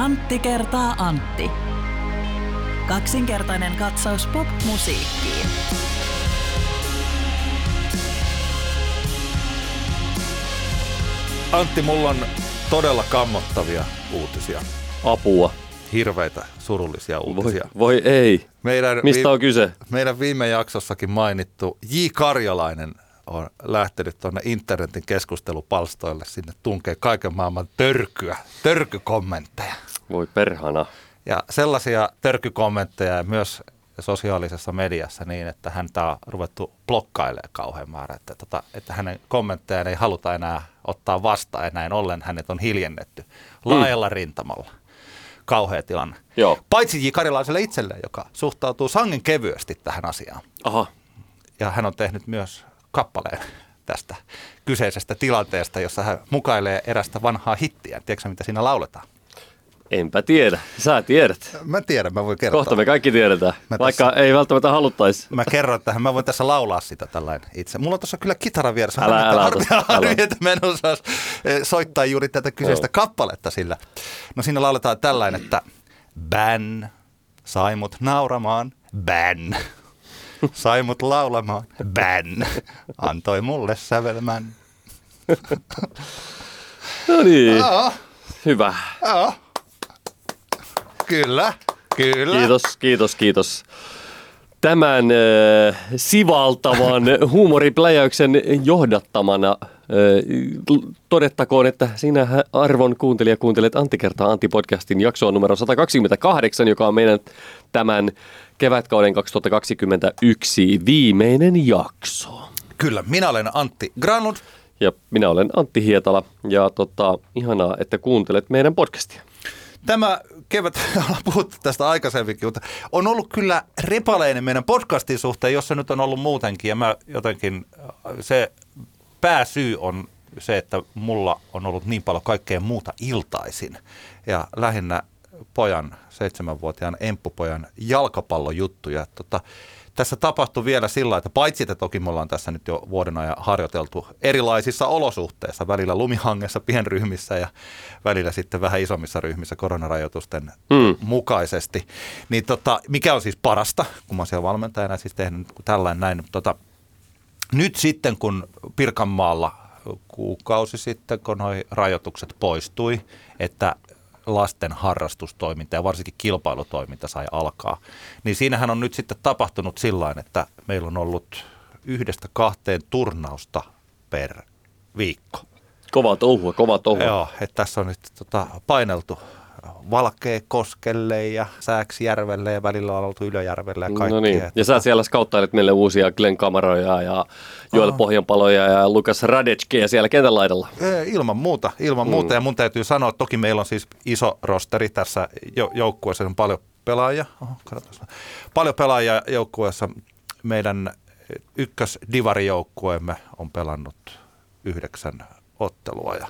Antti kertaa Antti. Kaksinkertainen katsaus pop-musiikkiin. Antti, mulla on todella kammottavia uutisia. Apua. Hirveitä surullisia Voi, uutisia. voi ei. Meidän, Mistä on kyse? meidän viime jaksossakin mainittu J. Karjalainen on lähtenyt tuonne internetin keskustelupalstoille. Sinne tunkee kaiken maailman törkyä, törkykommentteja. Voi perhana. Ja sellaisia törkykommentteja myös sosiaalisessa mediassa niin, että häntä on ruvettu blokkailemaan kauhean määrä, että, tota, että hänen kommenttejaan ei haluta enää ottaa vastaan ja näin ollen hänet on hiljennetty laajalla mm. rintamalla. Kauhea tilanne. Joo. Paitsi J. Karilaiselle itselleen, joka suhtautuu sangen kevyesti tähän asiaan. Aha. Ja hän on tehnyt myös kappaleen tästä kyseisestä tilanteesta, jossa hän mukailee erästä vanhaa hittiä. Tiedätkö mitä siinä lauletaan? Enpä tiedä. Sä tiedät. Mä tiedän, mä voin kertoa. Kohta me kaikki tiedetään. Mä Vaikka tässä- ei välttämättä haluttaisi. Mä kerron tähän, mä voin tässä laulaa sitä tällainen itse. Mulla on tuossa kyllä kitara vieressä. Älä, älä harmi, älä. että mä en osaa eh, soittaa juuri tätä kyseistä Joo. kappaletta sillä. No siinä lauletaan tällainen, että bän, sai mut nauramaan, bän. Sai mut laulamaan, bän. Antoi mulle sävelmän. No niin. Hyvä. joo. Kyllä, kyllä. Kiitos, kiitos, kiitos. Tämän äh, sivaltavan huumoripläjäyksen johdattamana äh, todettakoon, että sinä arvon kuuntelija kuuntelet Antti kertaa Antti podcastin jaksoa numero 128, joka on meidän tämän kevätkauden 2021 viimeinen jakso. Kyllä, minä olen Antti Granlund. Ja minä olen Antti Hietala ja tota, ihanaa, että kuuntelet meidän podcastia. Tämä kevät, ollaan puhuttu tästä aikaisemminkin, mutta on ollut kyllä repaleinen meidän podcastin suhteen, jossa nyt on ollut muutenkin. Ja mä jotenkin, se pääsyy on se, että mulla on ollut niin paljon kaikkea muuta iltaisin. Ja lähinnä pojan, seitsemänvuotiaan emppupojan jalkapallojuttuja. Tota, tässä tapahtui vielä sillä, että paitsi että toki me ollaan tässä nyt jo vuoden ajan harjoiteltu erilaisissa olosuhteissa, välillä lumihangessa pienryhmissä ja välillä sitten vähän isommissa ryhmissä koronarajoitusten Hmm. mukaisesti. Niin tota, mikä on siis parasta, kun mä oon siellä valmentajana siis tehnyt tällainen näin. Tota, nyt sitten, kun Pirkanmaalla kuukausi sitten, kun nuo rajoitukset poistui, että lasten harrastustoiminta ja varsinkin kilpailutoiminta sai alkaa, niin siinähän on nyt sitten tapahtunut sillä että meillä on ollut yhdestä kahteen turnausta per viikko. Kova touhua, kova touhua. Joo, että tässä on nyt tota, paineltu Valkeakoskelle ja Sääksjärvelle ja välillä on oltu Ylöjärvelle ja kaikkea. No niin. Että Ja sä siellä skauttailet meille uusia Glenn Kamaroja ja Joel Pohjanpaloja ja Lukas Radetskeja siellä kentän laidalla. Ilman muuta, ilman mm. muuta. Ja mun täytyy sanoa, että toki meillä on siis iso rosteri tässä jo- joukkueessa, on paljon pelaajia. Oho, paljon pelaajia joukkueessa. Meidän ykkösdivarijoukkueemme on pelannut yhdeksän ottelua ja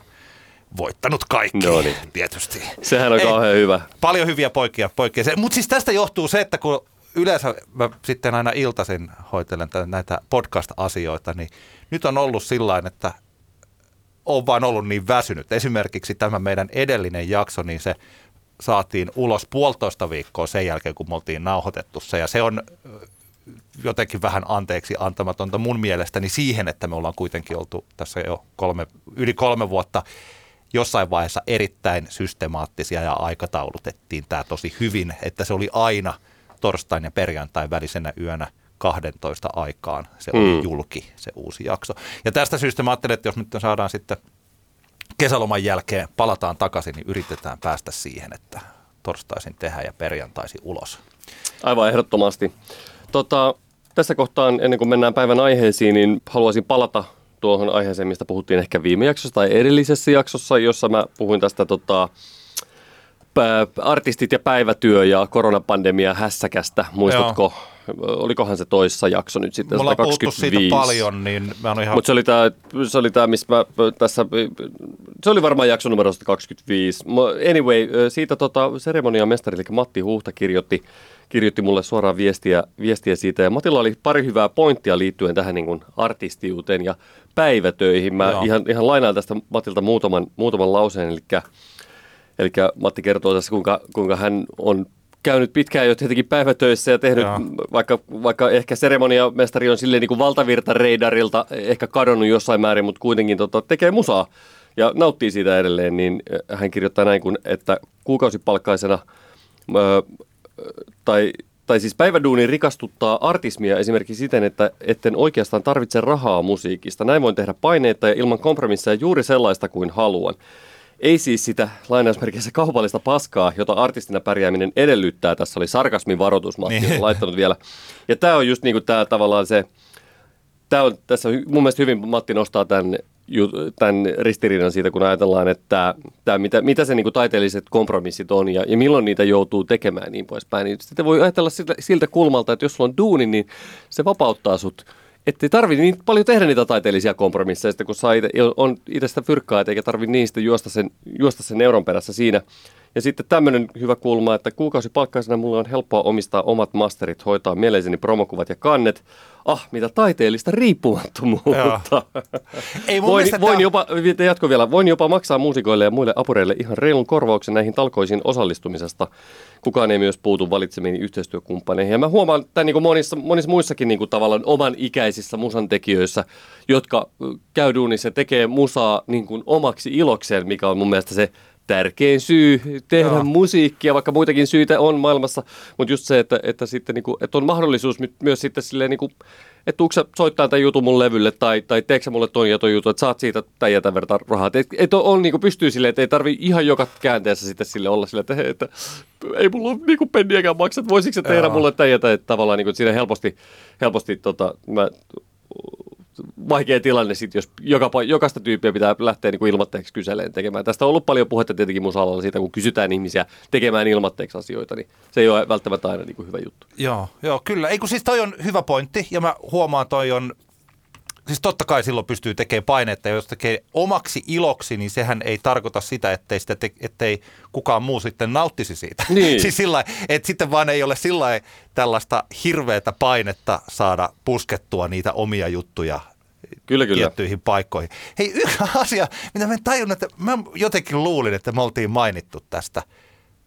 voittanut kaikki No niin. tietysti. Sehän on Ei, kauhean hyvä. Paljon hyviä poikia. poikia. Mutta siis tästä johtuu se, että kun yleensä mä sitten aina iltaisin hoitelen tä- näitä podcast-asioita, niin nyt on ollut sillä että on vaan ollut niin väsynyt. Esimerkiksi tämä meidän edellinen jakso, niin se saatiin ulos puolitoista viikkoa sen jälkeen, kun me oltiin nauhoitettu se. Ja se on jotenkin vähän anteeksi antamatonta mun mielestäni siihen, että me ollaan kuitenkin oltu tässä jo kolme, yli kolme vuotta jossain vaiheessa erittäin systemaattisia ja aikataulutettiin tämä tosi hyvin, että se oli aina torstain ja perjantain välisenä yönä 12 aikaan se oli Mm. julki, se uusi jakso. Ja tästä syystä mä ajattelin, että jos nyt saadaan sitten kesäloman jälkeen palataan takaisin, niin yritetään päästä siihen, että torstaisin tehdä ja perjantaisin ulos. Aivan ehdottomasti. Tota, tässä kohtaan, ennen kuin mennään päivän aiheisiin, niin haluaisin palata tuohon aiheeseen, mistä puhuttiin ehkä viime jaksossa tai edellisessä jaksossa, jossa mä puhuin tästä tota, artistit ja päivätyö ja koronapandemia hässäkästä. Muistatko, olikohan se toissa jakso nyt sitten? Mulla on puhuttu siitä 125. paljon, niin mä oon ihan... Mutta se oli tämä, se oli tää, missä mä tässä, se oli varmaan jakso numero 125. Mo- Anyway, siitä tota, seremonian mestari, eli Matti Huhta kirjoitti, kirjoitti mulle suoraan viestiä, viestiä siitä. Ja Matilla oli pari hyvää pointtia liittyen tähän niin kuin artistiuteen ja päivätöihin. Mä Joo. ihan, ihan lainaan tästä Matilta muutaman, muutaman lauseen, eli Eli Matti kertoo tässä, kuinka, kuinka hän on käynyt pitkään jo tietenkin päivätöissä ja tehnyt, Joo. vaikka, vaikka ehkä seremoniamestari on silleen niin kuin valtavirtareidarilta ehkä kadonnut jossain määrin, mutta kuitenkin tota, tekee musaa ja nauttii siitä edelleen, niin äh, hän kirjoittaa näin, kun, että kuukausipalkkaisena ö, tai, tai siis päiväduuni rikastuttaa artismia esimerkiksi siten, että etten oikeastaan tarvitse rahaa musiikista. Näin voin tehdä paineita ja ilman kompromisseja juuri sellaista kuin haluan. Ei siis sitä lainausmerkeissä kaupallista paskaa, jota artistina pärjääminen edellyttää. Tässä oli sarkasmin varoitus, Matti Niin. laittanut vielä. Ja tämä on just niin kuin tämä tavallaan se, tämä on tässä mun mielestä hyvin Matti nostaa tämän, tämän ristiriidan siitä, kun ajatellaan, että tämä, mitä, mitä se niin kuin taiteelliset kompromissit on ja, ja milloin niitä joutuu tekemään niin poispäin. Niin sitten voi ajatella siltä, siltä kulmalta, että jos sulla on duuni, niin se vapauttaa sut että ei tarvitse niin paljon tehdä niitä taiteellisia kompromisseja, kun saa ite, on itsestä fyrkkaa, eikä tarvitse niistä juosta sen, juosta sen euron perässä siinä. Ja sitten tämmöinen hyvä kulma, että kuukausipalkkaisena mulla on helppoa omistaa omat masterit, hoitaa mieleiseni promokuvat ja kannet. Ah, mitä taiteellista riippumattomuutta. Ei voin, mielestä voin jopa, jatko vielä, voin jopa maksaa muusikoille ja muille apureille ihan reilun korvauksen näihin talkoisiin osallistumisesta. Kukaan ei myös puutu valitsemiin yhteistyökumppaneihin. Ja mä huomaan tämän niin kuin monissa, monissa muissakin niin kuin tavallaan oman ikäisissä musantekijöissä, jotka käy duunissa ja tekee musaa niin kuin omaksi ilokseen, mikä on mun mielestä se tärkein syy tehdä Joo. musiikkia, vaikka muitakin syitä on maailmassa, mutta just se, että, että, sitten niinku, että on mahdollisuus my- myös sitten silleen, niinku, että tuutko sä soittaa tämän jutun mun levylle tai, tai teekö sä mulle ton ja ton jutun, että saat siitä tämän ja tämän verran rahaa. Et, et on, on niinku pystyy silleen, että ei tarvi ihan joka käänteessä sitten sille olla silleen, että, hei, että ei mulla ole niinku penniäkään maksaa, että voisitko sä tehdä Joo. mulle tämän ja tämän, että tavallaan niinku, että siinä helposti, helposti tota, mä, vaikea tilanne sitten, jos joka, jokaista tyyppiä pitää lähteä niin ilmatteeksi kyseleen tekemään. Tästä on ollut paljon puhetta tietenkin musa siitä, kun kysytään ihmisiä tekemään ilmatteeksi asioita, niin se ei ole välttämättä aina niin kuin hyvä juttu. Joo, joo, kyllä. Ei kun siis toi on hyvä pointti ja mä huomaan toi on, siis totta kai silloin pystyy tekemään painetta ja jos tekee omaksi iloksi, niin sehän ei tarkoita sitä, ettei, sitä te, ettei kukaan muu sitten nauttisi siitä. Niin. siis sillä että sitten vaan ei ole sillä tällaista hirveätä painetta saada puskettua niitä omia juttuja Kyllä, kyllä. tiettyihin paikkoihin. Hei, yksi asia, mitä mä en tajunnut, että mä jotenkin luulin, että me oltiin mainittu tästä.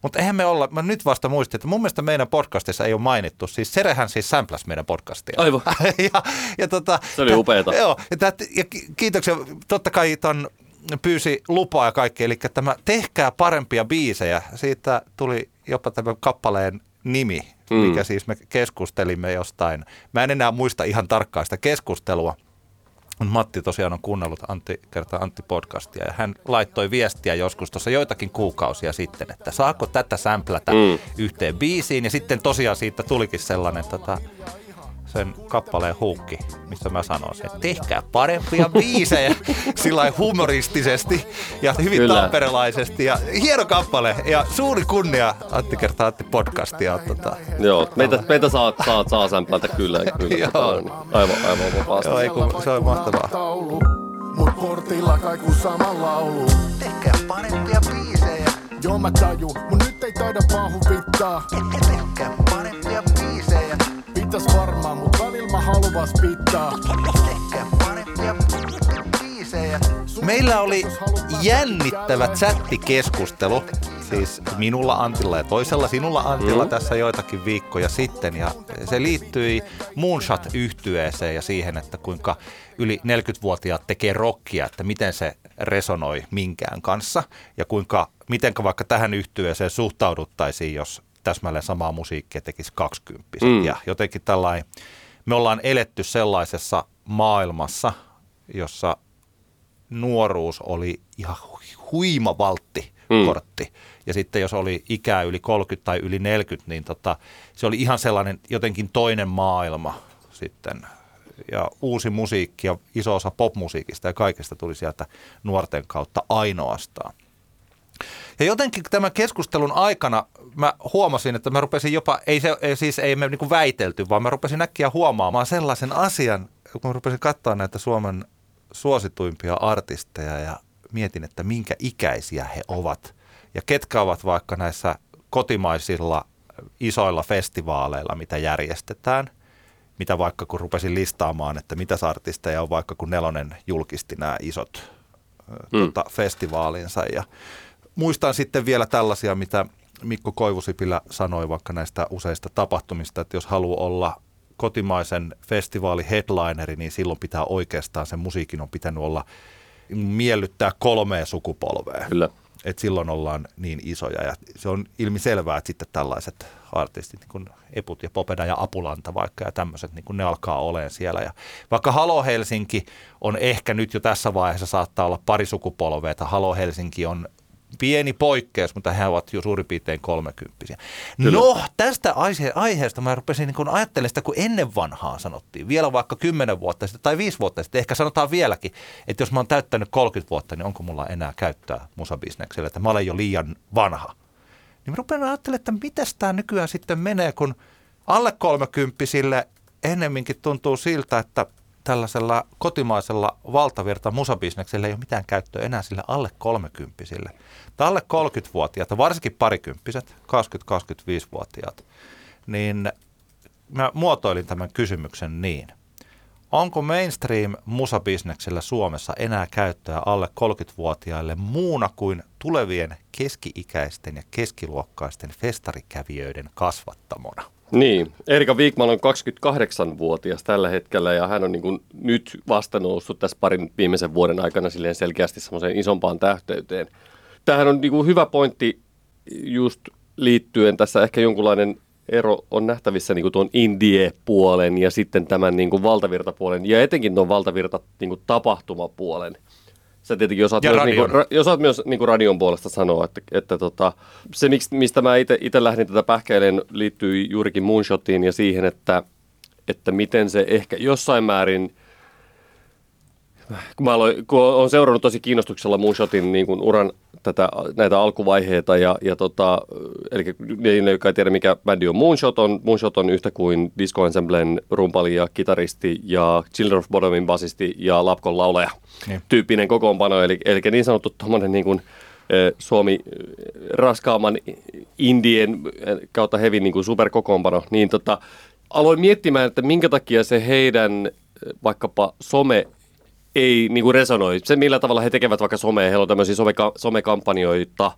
Mutta eihän me olla, mä nyt vasta muistin, että mun mielestä meidän podcastissa ei ole mainittu. Siis Serehän siis samplas meidän podcastia. Aivan. ja, ja tota, Se oli upeeta. Joo, ja, tää, ja ki- kiitoksia. Totta kai ton pyysi lupaa ja kaikki, eli tämä Tehkää parempia biisejä. Siitä tuli jopa tämän kappaleen nimi, Mm. mikä siis me keskustelimme jostain. Mä en enää muista ihan tarkkaan sitä keskustelua. Matti tosiaan on kuunnellut Antti kertaa Antti podcastia ja hän laittoi viestiä joskus tuossa joitakin kuukausia sitten, että saako tätä sämplätä mm. yhteen biisiin ja sitten tosiaan siitä tulikin sellainen tota, sen kappaleen huukki, missä mä sanon sen, että tehkää parempia biisejä sillä humoristisesti ja hyvin Kyllä. tamperelaisesti ja hieno kappale ja suuri kunnia Antti kertaa Antti podcastia tota, Joo, meitä, meitä saa, saa, saa sämplätä kyllä, kyllä Joo. niin, aivan, aivan vapaasti. Joo, ei kun se on mahtavaa. Mut portilla kaiku sama laulu. Tehkää parempia biisejä, Joo mä taju, mun nyt ei taida vaan huvittaa. tehkää Pitäis varmaan, mut välillä mä haluan pitää. Meillä oli jännittävä chattikeskustelu, siis minulla Antilla ja toisella sinulla Antilla mm. tässä joitakin viikkoja sitten. Ja se liittyi moonshot yhtyeeseen ja siihen, että kuinka yli 40-vuotiaat tekee rockia, että miten se resonoi minkään kanssa. Ja kuinka, miten vaikka tähän yhtyeeseen suhtauduttaisiin, jos täsmälleen samaa musiikkia tekisi 20 Mm. Ja jotenkin tällainen, me ollaan eletty sellaisessa maailmassa, jossa nuoruus oli ihan hu- huima valtti Mm. kortti. Ja sitten jos oli ikää yli 30 tai yli 40, niin tota, se oli ihan sellainen jotenkin toinen maailma sitten. Ja uusi musiikki ja iso osa popmusiikista ja kaikesta tuli sieltä nuorten kautta ainoastaan. Ja jotenkin tämän keskustelun aikana mä huomasin, että mä rupesin jopa, ei, se, ei siis ei me niinku väitelty, vaan mä rupesin äkkiä huomaamaan sellaisen asian, kun mä rupesin katsoa näitä Suomen suosituimpia artisteja ja mietin, että minkä ikäisiä he ovat. Ja ketkä ovat vaikka näissä kotimaisilla isoilla festivaaleilla, mitä järjestetään. Mitä vaikka kun rupesin listaamaan, että mitä artisteja on vaikka kun Nelonen julkisti nämä isot mm. tota, festivaalinsa ja muistan sitten vielä tällaisia, mitä Mikko Koivusipilä sanoi vaikka näistä useista tapahtumista, että jos haluaa olla kotimaisen festivaali headlineri, niin silloin pitää oikeastaan sen musiikin on pitänyt olla miellyttää kolmea sukupolvea. Kyllä. Et silloin ollaan niin isoja ja se on ilmi selvää, että sitten tällaiset artistit, niin kuin Eput ja Popeda ja Apulanta vaikka ja tämmöiset, niin kuin ne alkaa olemaan siellä. Ja vaikka Halo Helsinki on ehkä nyt jo tässä vaiheessa saattaa olla pari sukupolvea, että Halo Helsinki on pieni poikkeus, mutta he ovat jo suurin piirtein kolmekymppisiä. No, tästä aihe- aiheesta mä rupesin niin ajattelemaan sitä, kun ennen vanhaa sanottiin, vielä vaikka 10 vuotta sitten tai 5 vuotta sitten, ehkä sanotaan vieläkin, että jos mä oon täyttänyt 30 vuotta, niin onko mulla enää käyttää musabisnekselle, että mä olen jo liian vanha. Niin mä rupean ajattelemaan, että miten tämä nykyään sitten menee, kun alle kolmekymppisille ennemminkin tuntuu siltä, että tällaisella kotimaisella valtavirta musabisneksellä ei ole mitään käyttöä enää sille alle kolmekymppisille. Tai alle 30-vuotiaat, varsinkin parikymppiset, 20-25-vuotiaat, niin mä muotoilin tämän kysymyksen niin. Onko mainstream musabisneksellä Suomessa enää käyttöä alle 30-vuotiaille muuna kuin tulevien keski-ikäisten ja keskiluokkaisten festarikävijöiden kasvattamona? Niin, Erika Viikman on 28-vuotias tällä hetkellä ja hän on niin kuin nyt vasta noussut tässä parin viimeisen vuoden aikana silleen selkeästi semmoiseen isompaan tähteyteen. Tämähän on niin kuin hyvä pointti just liittyen tässä ehkä jonkunlainen ero on nähtävissä niin kuin tuon indie-puolen ja sitten tämän niin kuin valtavirtapuolen ja etenkin tuon valtavirta niin kuin tapahtumapuolen. Sä tietenkin osaat Ja myös, niin kuin, radion. osaat myös niin kuin radion puolesta sanoa, että, että tota, se miksi, mistä mä itse lähdin tätä pähkäilemään liittyy juurikin moonshotiin ja siihen, että, että miten se ehkä jossain määrin kun, mä aloin, kun olen seurannut tosi kiinnostuksella Moonshotin niin kuin uran tätä, näitä alkuvaiheita, ja, ja tota, eli niille, jotka ei tiedä mikä bändi on. Moonshot, on, Moonshot on yhtä kuin Disco Ensemblen rumpali ja kitaristi ja Children of Bodomin basisti ja Lapkon laulaja Niin. tyyppinen kokoonpano, eli, eli niin sanottu tuommoinen niin kuin, Suomi raskaamman indien kautta hevin niin kuin superkokoonpano, niin tota, aloin miettimään, että minkä takia se heidän vaikkapa some ei niin kuin resonoi. Se, millä tavalla he tekevät vaikka somea, heillä on tämmöisiä someka- somekampanjoita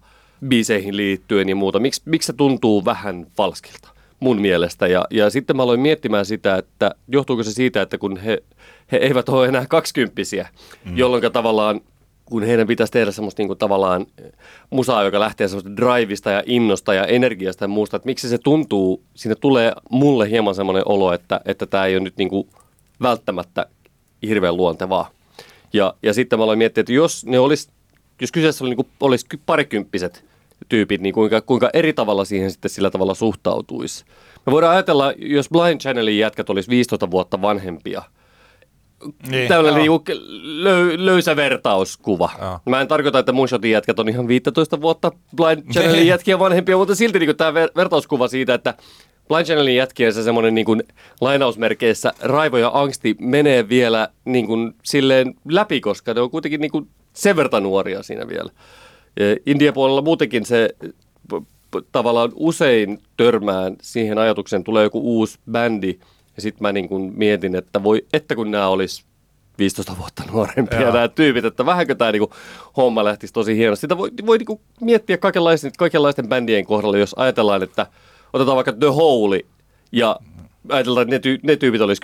biiseihin liittyen ja muuta. Miks, miksi se tuntuu vähän falskilta mun mielestä? Ja, ja sitten mä aloin miettimään sitä, että johtuuko se siitä, että kun he, he eivät ole enää kaksikymppisiä, mm. jolloin tavallaan kun heidän pitäisi tehdä semmoista niin kuin tavallaan musaa, joka lähtee semmoista drivista ja innosta ja energiasta ja muusta, että miksi se tuntuu, siinä tulee mulle hieman semmoinen olo, että, että tämä ei ole nyt niin kuin välttämättä hirveän luontevaa. Ja, ja sitten mä aloin miettiä, että jos ne olisi, jos kyseessä oli, niin kuin, olisi ky- parikymppiset tyypit, niin kuinka, kuinka eri tavalla siihen sitten sillä tavalla suhtautuisi. Me voidaan ajatella, jos Blind Channelin jätkät olisi 15 vuotta vanhempia, Niin, tällainen niinku löy, löysä vertauskuva. Joo. Mä en tarkoita, että Moonshotin jätkät on ihan 15 vuotta Blind Channelin jätkiä vanhempia, mutta silti niinku tämä ver- vertauskuva siitä, että Blind Channelin se semmoinen niinku lainausmerkeissä raivo ja angsti menee vielä niinku silleen läpi, koska ne on kuitenkin niinku sen verran nuoria siinä vielä. India puolella muutenkin se tavallaan usein törmään siihen ajatukseen, tulee joku uusi bändi, ja sitten mä niin kuin mietin, että voi, että kun nämä olisi 15 vuotta nuorempia Joo. nämä tyypit, että vähänkö tämä niinku homma lähtisi tosi hienosti. Sitä voi, voi niinku miettiä kaikenlaisten, kaikenlaisten bändien kohdalla, jos ajatellaan, että otetaan vaikka The Hole ja ajatellaan, että ne, tyy- ne tyypit olisi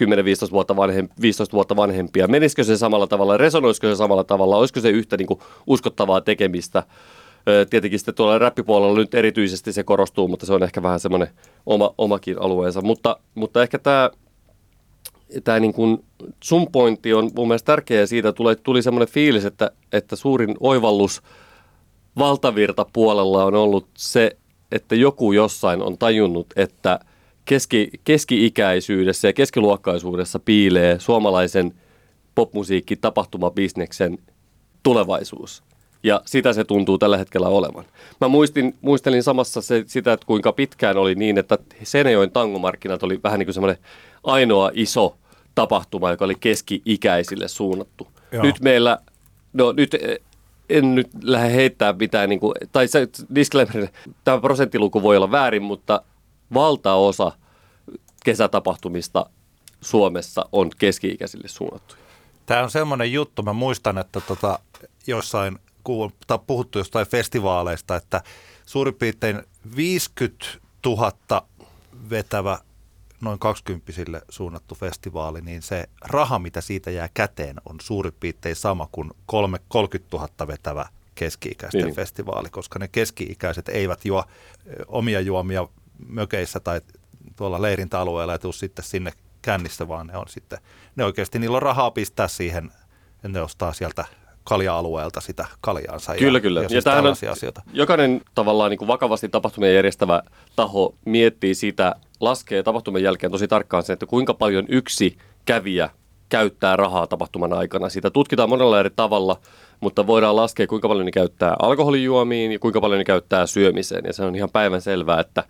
10-15 vuotta, vanhem, 15 vuotta vanhempia. Menisikö se samalla tavalla, resonoisiko se samalla tavalla, olisiko se yhtä niinku uskottavaa tekemistä? Tietenkin sitten tuolla räppipuolella nyt erityisesti se korostuu, mutta se on ehkä vähän semmoinen oma, omakin alueensa. Mutta, mutta ehkä tämä tämä niin kuin sun pointti on mun mielestä tärkeä siitä tuli, tuli semmoinen fiilis, että, että suurin oivallus valtavirta puolella on ollut se, että joku jossain on tajunnut, että keski, keski-ikäisyydessä ja keskiluokkaisuudessa piilee suomalaisen popmusiikki tapahtumabisneksen tulevaisuus. Ja sitä se tuntuu tällä hetkellä olevan. Mä muistin, muistelin samassa se, sitä, että kuinka pitkään oli niin, että Seinäjoen tangomarkkinat oli vähän niin kuin semmoinen ainoa iso tapahtuma, joka oli keski-ikäisille suunnattu. Joo. Nyt meillä, no nyt en nyt lähde heittää mitään, niin kuin, tai se disclaimer, tämä prosenttiluku voi olla väärin, mutta valtaosa kesätapahtumista Suomessa on keski-ikäisille suunnattu. Tämä on semmoinen juttu, mä muistan, että tota, jossain tai puhuttu jostain festivaaleista, että suurin piirtein 50 000 vetävä noin 20 suunnattu festivaali, niin se raha, mitä siitä jää käteen, on suurin piirtein sama kuin kolme, 30 000 vetävä keski-ikäisten Niin. festivaali, koska ne keski-ikäiset eivät juo omia juomia mökeissä tai tuolla leirintäalueella ja tuu sitten sinne kännissä, vaan ne on sitten, ne oikeasti, niillä on rahaa pistää siihen, ne ostaa sieltä kalja-alueelta sitä kaljaansa Kyllä, ja, kyllä. ja, siis on- tällaisia asioita. Jokainen tavallaan niin kuin vakavasti tapahtumia järjestävä taho miettii sitä, laskee tapahtumien jälkeen tosi tarkkaan se, että kuinka paljon yksi kävijä käyttää rahaa tapahtuman aikana. Sitä tutkitaan monella eri tavalla, mutta voidaan laskea, kuinka paljon ne käyttää alkoholijuomiin ja kuinka paljon ne käyttää syömiseen. Ja se on ihan päivän selvää, että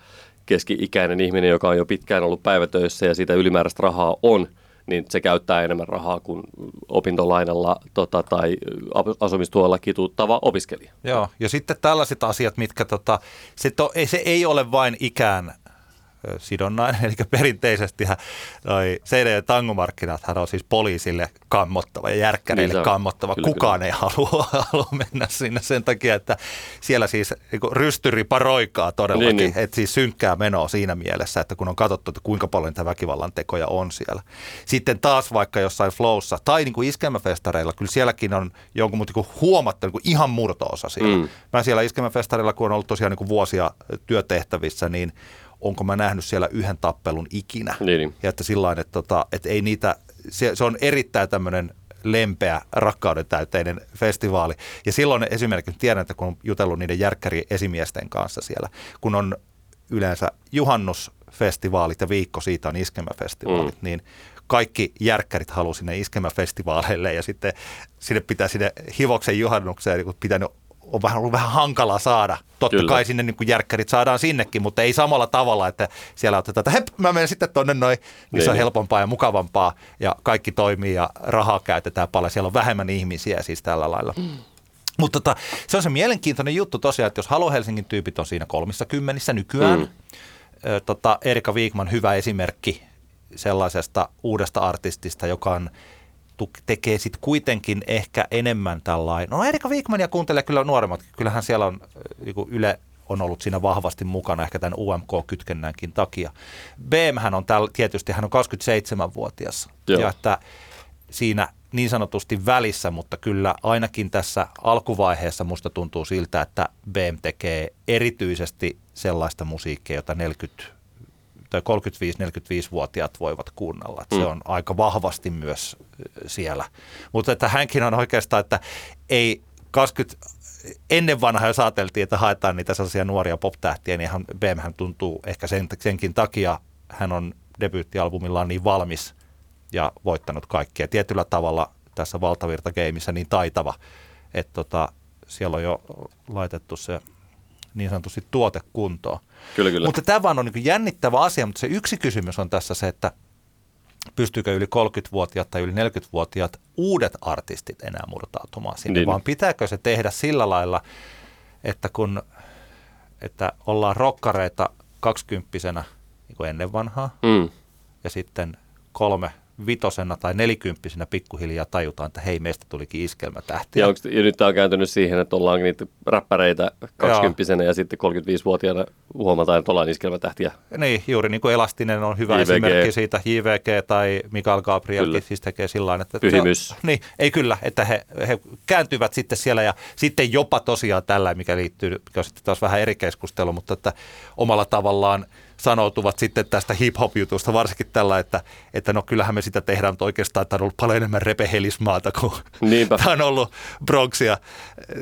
keski-ikäinen ihminen, joka on jo pitkään ollut päivätöissä ja sitä ylimääräistä rahaa on, niin se käyttää enemmän rahaa kuin opintolainalla tota, tai asumistuella kituuttava opiskelija. Joo, ja sitten tällaiset asiat, mitkä tota, se, to, ei, se ei ole vain ikään sidonnainen, eli perinteisesti noi CD- ja tangomarkkinathan on siis poliisille kammottava ja järkkäreille Niin kammottava. Kyllä, Kukaan kyllä. ei halua, halua mennä sinne sen takia, että siellä siis niin rystyri paroikaa todellakin, Niin, niin. että siis synkkää menoa siinä mielessä, että kun on katsottu, että kuinka paljon niitä väkivallan tekoja on siellä. Sitten taas vaikka jossain flowssa tai niin kuin iskelmäfestareilla, kyllä sielläkin on jonkun mutta niin huomattava niin kuin ihan murto-osa siellä. Mm. Mä siellä iskelmäfestareilla, kun on ollut tosiaan niin kuin vuosia työtehtävissä, niin onko mä nähnyt siellä yhden tappelun ikinä. Niin, niin. Ja että sillä että, tota, että ei niitä, se, se on erittäin tämmöinen lempeä, rakkauden täyteinen festivaali. Ja silloin esimerkiksi tiedän, että kun on jutellut niiden järkkäri esimiesten kanssa siellä, kun on yleensä juhannusfestivaalit ja viikko siitä on iskemäfestivaalit, mm. niin kaikki järkkärit haluaa sinne iskemäfestivaaleille ja sitten sinne pitää sinne Hivoksen juhannukseen niin pitänyt on vähän, ollut vähän hankala saada. Totta Kyllä. kai sinne niin kuin järkkärit saadaan sinnekin, mutta ei samalla tavalla, että siellä otetaan, että hep, mä menen sitten tonne noin, missä Niin, on niin. helpompaa ja mukavampaa ja kaikki toimii ja rahaa käytetään paljon. Siellä on vähemmän ihmisiä siis tällä lailla. Mm. Mutta tota, se on se mielenkiintoinen juttu tosiaan, että jos Halo Helsingin tyypit on siinä kolmissa kymmenissä nykyään, Mm. tota, Erika Viikman hyvä esimerkki sellaisesta uudesta artistista, joka on tekee sitten kuitenkin ehkä enemmän tällainen. No Erika Viikmania kuuntelee kyllä nuoremmat. Kyllähän siellä on niinku Yle on ollut siinä vahvasti mukana ehkä tämän UMK-kytkennänkin takia. BM hän on täl, tietysti, hän on 27-vuotias. Joo. Ja että siinä niin sanotusti välissä, mutta kyllä ainakin tässä alkuvaiheessa musta tuntuu siltä, että BM tekee erityisesti sellaista musiikkia, jota 40 tai 35-45-vuotiaat voivat kuunnella. Että Se Mm. on aika vahvasti myös ö, siellä. Mutta että hänkin on oikeastaan, että ei 20, ennen vanhaa jos ajateltiin, että haetaan niitä sellaisia nuoria pop-tähtiä, niin hän, BM hän tuntuu ehkä sen, senkin takia, hän on debyyttialbumillaan niin valmis ja voittanut kaikkia. Tietyllä tavalla tässä valtavirtageimissä niin taitava, että tota, siellä on jo laitettu se niin sanotusti tuote kuntoon. Kyllä, kyllä. Mutta tämä vaan on niin jännittävä asia, mutta se yksi kysymys on tässä se, että pystyykö yli 30-vuotiaat tai yli 40-vuotiaat uudet artistit enää murtautumaan sinne, Niin. vaan pitääkö se tehdä sillä lailla, että kun että ollaan rokkareita kaksikymppisenä niin kuin ennen vanhaa, Mm. ja sitten kolme vitosena tai nelikymppisenä pikkuhiljaa tajutaan, että hei, meistä tulikin iskelmätähtiä. Ja, onks, ja nyt tämä on kääntynyt siihen, että ollaan niitä räppäreitä 20 ja sitten 35-vuotiaana huomataan, että ollaan iskelmätähtiä. Niin, juuri niin kuin Elastinen on hyvä JVG. esimerkki siitä, JVG tai Mikael Gabrielkin siis tekee sillä että... Pyhimys. Se on- Niin, ei kyllä, että he, he kääntyvät sitten siellä ja sitten jopa tosiaan tällä, mikä liittyy, mikä on sitten taas vähän eri keskustelu, mutta että omalla tavallaan sanoutuvat sitten tästä hip-hop-jutusta, varsinkin tällä, että, että no kyllähän me sitä tehdään, mutta oikeastaan tämä on ollut paljon enemmän repehelismaata kuin Niinpä. tämä on ollut Bronxia,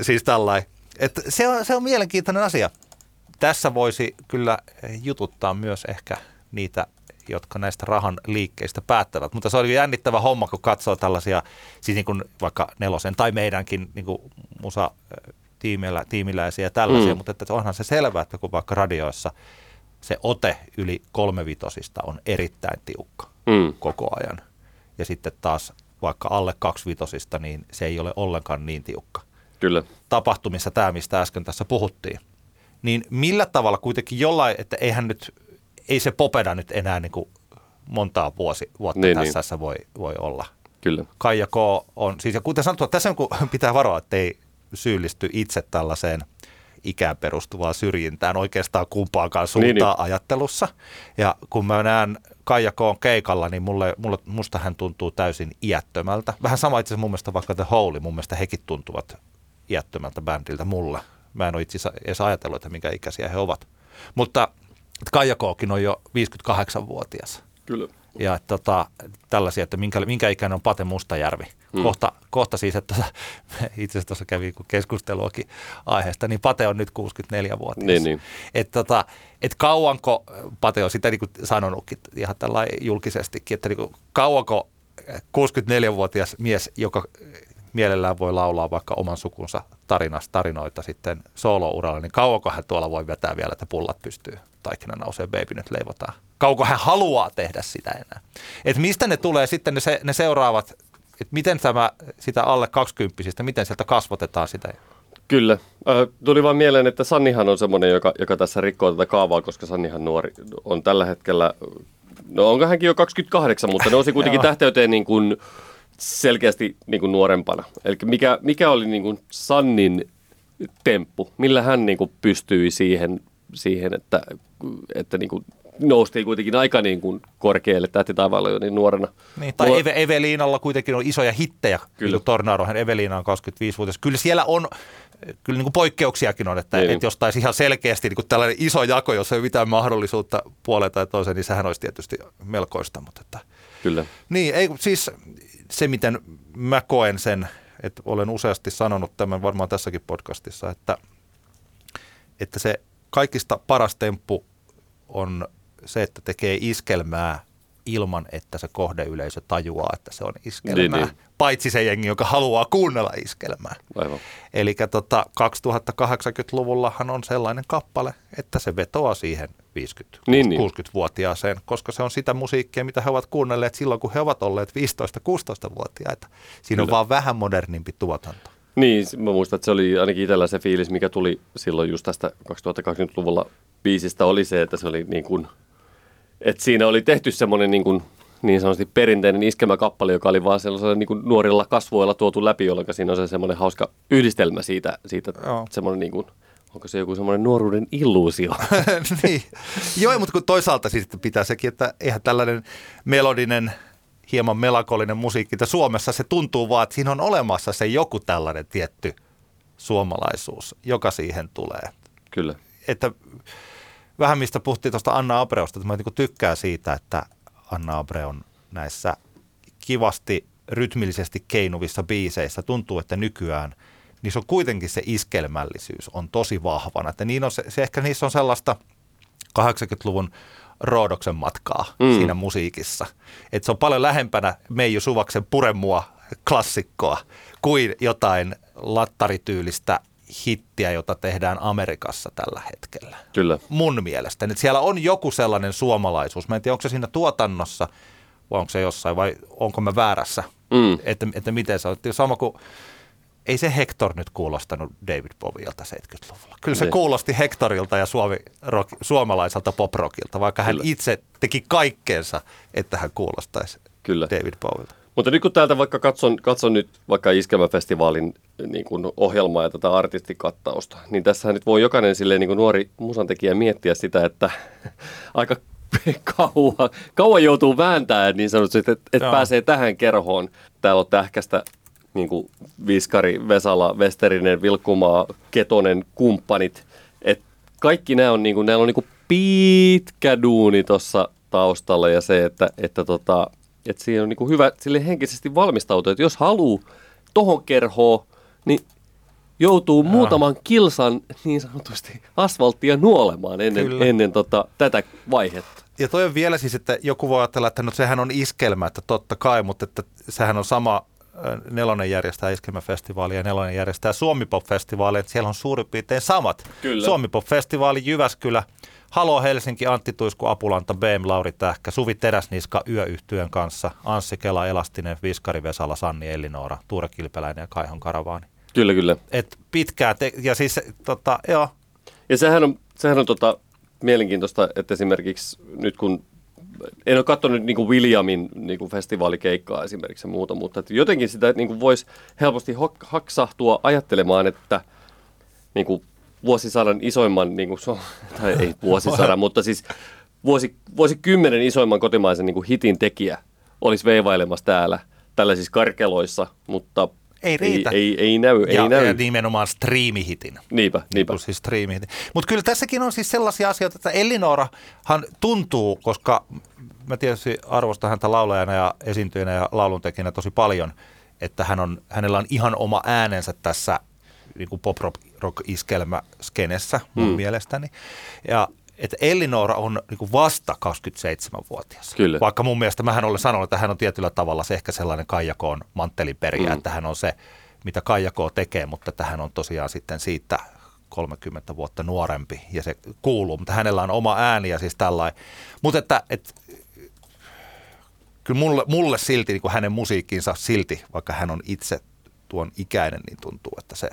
siis tällainen. Että se, on, se on mielenkiintoinen asia. Tässä voisi kyllä jututtaa myös ehkä niitä, jotka näistä rahan liikkeistä päättävät. Mutta se oli jännittävä homma, kun katsoo tällaisia, siis niin kuin vaikka Nelosen tai meidänkin niin kuin musa tiimillä, tiimiläisiä ja tällaisia, Mm. mutta että onhan se selvää, että kun vaikka radioissa se ote yli kolmevitosista on erittäin tiukka Mm. koko ajan. Ja sitten taas vaikka alle kaksivitosista, niin se ei ole ollenkaan niin tiukka. Kyllä. Tapahtumissa tämä, mistä äsken tässä puhuttiin. Niin millä tavalla kuitenkin jollain, että eihän nyt, ei se popeda nyt enää niin kuin montaa vuosi, vuotta Niin, tässä niin. voi, voi olla. Kyllä. Kaija K. on, siis ja kuten sanottu, tässä on, kun pitää varoa, että ei syyllisty itse tällaiseen ikään perustuvaan syrjintään oikeastaan kumpaakaan suuntaan Niin, niin, ajattelussa. Ja kun mä näen Kaija Koon keikalla, niin mulle, mulle, musta hän tuntuu täysin iättömältä. Vähän sama itse asiassa mun mielestä vaikka The Holy, mun mielestä hekin tuntuvat iättömältä bändiltä mulle. Mä en ole itse asiassa edes ajatellut, että minkä ikäisiä he ovat. Mutta Kaija Kookin on jo 58-vuotias. Kyllä. Ja tota, tällaisia, että minkä, minkä ikäinen on Pate Mustajärvi. Mm. Kohta, kohta siis, että itse asiassa tuossa kävi keskusteluakin aiheesta, niin Pate on nyt 64-vuotias. Niin, niin. Että tota, et kauanko, Pate on sitä niin kuin sanonutkin ihan tällä julkisestikin, että niin kuin, kauanko 64-vuotias mies, joka mielellään voi laulaa vaikka oman sukunsa tarinasta, tarinoita sitten solo-uralla, niin kauanko hän tuolla voi vetää vielä, että pullat pystyy, taikina nousee, baby nyt leivotaan. Kauanko hän haluaa tehdä sitä enää. Et mistä ne tulee sitten ne, se, ne seuraavat, että miten tämä sitä alle 20 miten sieltä kasvatetaan sitä. Kyllä. Tuli vaan mieleen, että Sannihan on semmoinen, joka, joka tässä rikkoo tätä kaavaa, koska Sannihan nuori on tällä hetkellä, no onko hänkin jo 28, mutta nousi kuitenkin Joo. tähteyteen niin kuin selkeästi niin kuin nuorempana. Eli mikä, mikä oli niin kuin Sannin temppu, millä hän niin kuin pystyi siihen, siihen että, että niin kuin noustiin kuitenkin aika niin kuin korkealle tähtitaivaalle jo niin nuorena. Niin, tai Nuor- Eve, Eveliinalla kuitenkin on isoja hittejä. Kyllä. Kyllä. Tornadohan Eveliina on 25-vuotias. Kyllä siellä on, kyllä niin kuin poikkeuksiakin on, että, Niin. niin. että jos taisi ihan selkeästi niin kuin tällainen iso jako, jos ei ole mitään mahdollisuutta puoleen tai toiseen, niin sehän olisi tietysti melkoista. Mutta että, Kyllä. niin, ei, siis se miten mä koen sen, että olen useasti sanonut tämän varmaan tässäkin podcastissa, että, että se kaikista paras temppu on se, että tekee iskelmää ilman, että se kohdeyleisö tajuaa, että se on iskelmää. Niin, Niin. Paitsi se jengi, joka haluaa kuunnella iskelmää. Eli tota, 2080-luvullahan on sellainen kappale, että se vetoaa siihen 50 Niin, niin. 60-vuotiaaseen, koska se on sitä musiikkia, mitä he ovat kuunnelleet silloin, kun he ovat olleet 15-16-vuotiaita. Siinä on Kyllä. vaan vähän modernimpi tuotanto. Niin, mä muistan, että se oli ainakin itsellä se fiilis, mikä tuli silloin just tästä 2020-luvulla biisistä, oli se, että se oli niin kuin, että siinä oli tehty semmoinen niin kuin, niin sanotusti perinteinen iskelmäkappale, joka oli vaan sellaisella niin kuin nuorilla kasvoilla tuotu läpi, jolloin siinä on se semmoinen hauska yhdistelmä siitä, siitä Joo. semmoinen niin kuin, onko se joku semmoinen nuoruuden illuusio? niin. Joo, mutta kun toisaalta siis pitää sekin, että eihän tällainen melodinen, hieman melankolinen musiikki, että Suomessa se tuntuu vaan, että siinä on olemassa se joku tällainen tietty suomalaisuus, joka siihen tulee. Kyllä. Että vähän mistä puhuttiin tuosta Anna Abreusta, että mä niin tykkään siitä, että Anna Abre on näissä kivasti rytmillisesti keinuvissa biiseissä. Tuntuu, että nykyään niissä on kuitenkin se iskelmällisyys on tosi vahvana. Että niin on se, se ehkä niissä on sellaista 80-luvun Roodoksen matkaa Mm. siinä musiikissa. Että se on paljon lähempänä Meiju Suvaksen puremua klassikkoa kuin jotain lattarityylistä hittiä, jota tehdään Amerikassa tällä hetkellä. Kyllä. Mun mielestä. Että siellä on joku sellainen suomalaisuus. Mä en tiedä, onko se siinä tuotannossa vai onko se jossain vai onko mä väärässä. Mm. Että, että miten se on. Sama kuin ei se Hector nyt kuulostanut David Bowielta 70-luvulla. Kyllä se Niin. kuulosti Hectorilta ja suomi, rock, suomalaiselta poprockilta, vaikka hän Kyllä. itse teki kaikkeensa, että hän kuulostaisi Kyllä. David Bowielta. Mutta nyt kun täältä vaikka katson, katson nyt vaikka Iskelmäfestivaalin niin kuin ohjelmaa ja tätä artistikattausta, niin tässähän nyt voi jokainen silleen, niin kuin nuori musantekijä miettiä sitä, että aika kauan, kauan joutuu vääntämään niin sanotusti, että, että Joo. pääsee tähän kerhoon. Täällä on tähkästä niin kuin Viskari, Vesala, Westerinen, Vilkkumaa, Ketonen, kumppanit. Et kaikki nämä on, niin kuin, näillä on niin kuin pitkä duuni tuossa taustalla ja se, että, että tota, että siinä on niin kuin hyvä sille henkisesti valmistautua, että jos haluaa tohon kerhoon, niin joutuu muutaman kilsan niin sanotusti asfalttia nuolemaan ennen, Kyllä. ennen tota, tätä vaihetta. Ja toi on vielä siis, että joku voi ajatella, että no sehän on iskelmä, että totta kai, mutta että sehän on sama, äh, Nelonen järjestää iskelmäfestivaalia ja Nelonen järjestää Suomi-pop-festivaalia, että siellä on suurin piirtein samat. Kyllä. Suomi-pop-festivaali Jyväskylä, Halo Helsinki, Antti Tuisku, Apulanta, BM, Lauri Tähkä, Suvi Teräsniska Yöyhtyön kanssa, Anssi Kela, Elastinen, Viskari Vesala, Sanni Elinoora, Tuure Kilpeläinen ja Kaihon Karavaani. Kyllä, kyllä. Et pitkää, te- ja siis tota, joo, Ja sehän on, sehän on tota, mielenkiintoista, että esimerkiksi nyt kun en ole katsonut niin Williamin niin festivaalikeikkaa esimerkiksi ja muuta, mutta että jotenkin sitä niin voisi helposti hok- haksahtua ajattelemaan, että niin kuin vuosisadan isoimman, niin kuin, tai ei vuosisadan, mutta siis vuosi, vuosikymmenen isoimman kotimaisen niin kuin hitin tekijä olisi veivailemassa täällä tällaisissa karkeloissa, mutta Ei riitä. Ei, ei, ei näy, ja, ei näy. ja nimenomaan striimihitin. Niinpä, niinpä. Niin siis striimihitin. Mutta kyllä tässäkin on siis sellaisia asioita, että Elinorahan tuntuu, koska mä tietysti arvostan häntä laulajana ja esiintyjänä ja lauluntekijänä tosi paljon, että hän on, hänellä on ihan oma äänensä tässä niin kuin pop-rock-iskelmä-skenessä mun Mm. mielestäni. Ja että Elinora on niin kuin vasta 27-vuotias. Kyllä. Vaikka mun mielestä mähän olen sanonut, että hän on tietyllä tavalla se ehkä sellainen Kaijakoon manttelinperiä, Mm. että hän on se, mitä Kaijakoo tekee, mutta että hän on tosiaan sitten siitä 30 vuotta nuorempi ja se kuuluu, mutta hänellä on oma ääni ja siis tällainen. Mutta että, että kyllä mulle, mulle silti niin kuin hänen musiikkinsa silti, vaikka hän on itse tuon ikäinen, niin tuntuu, että se,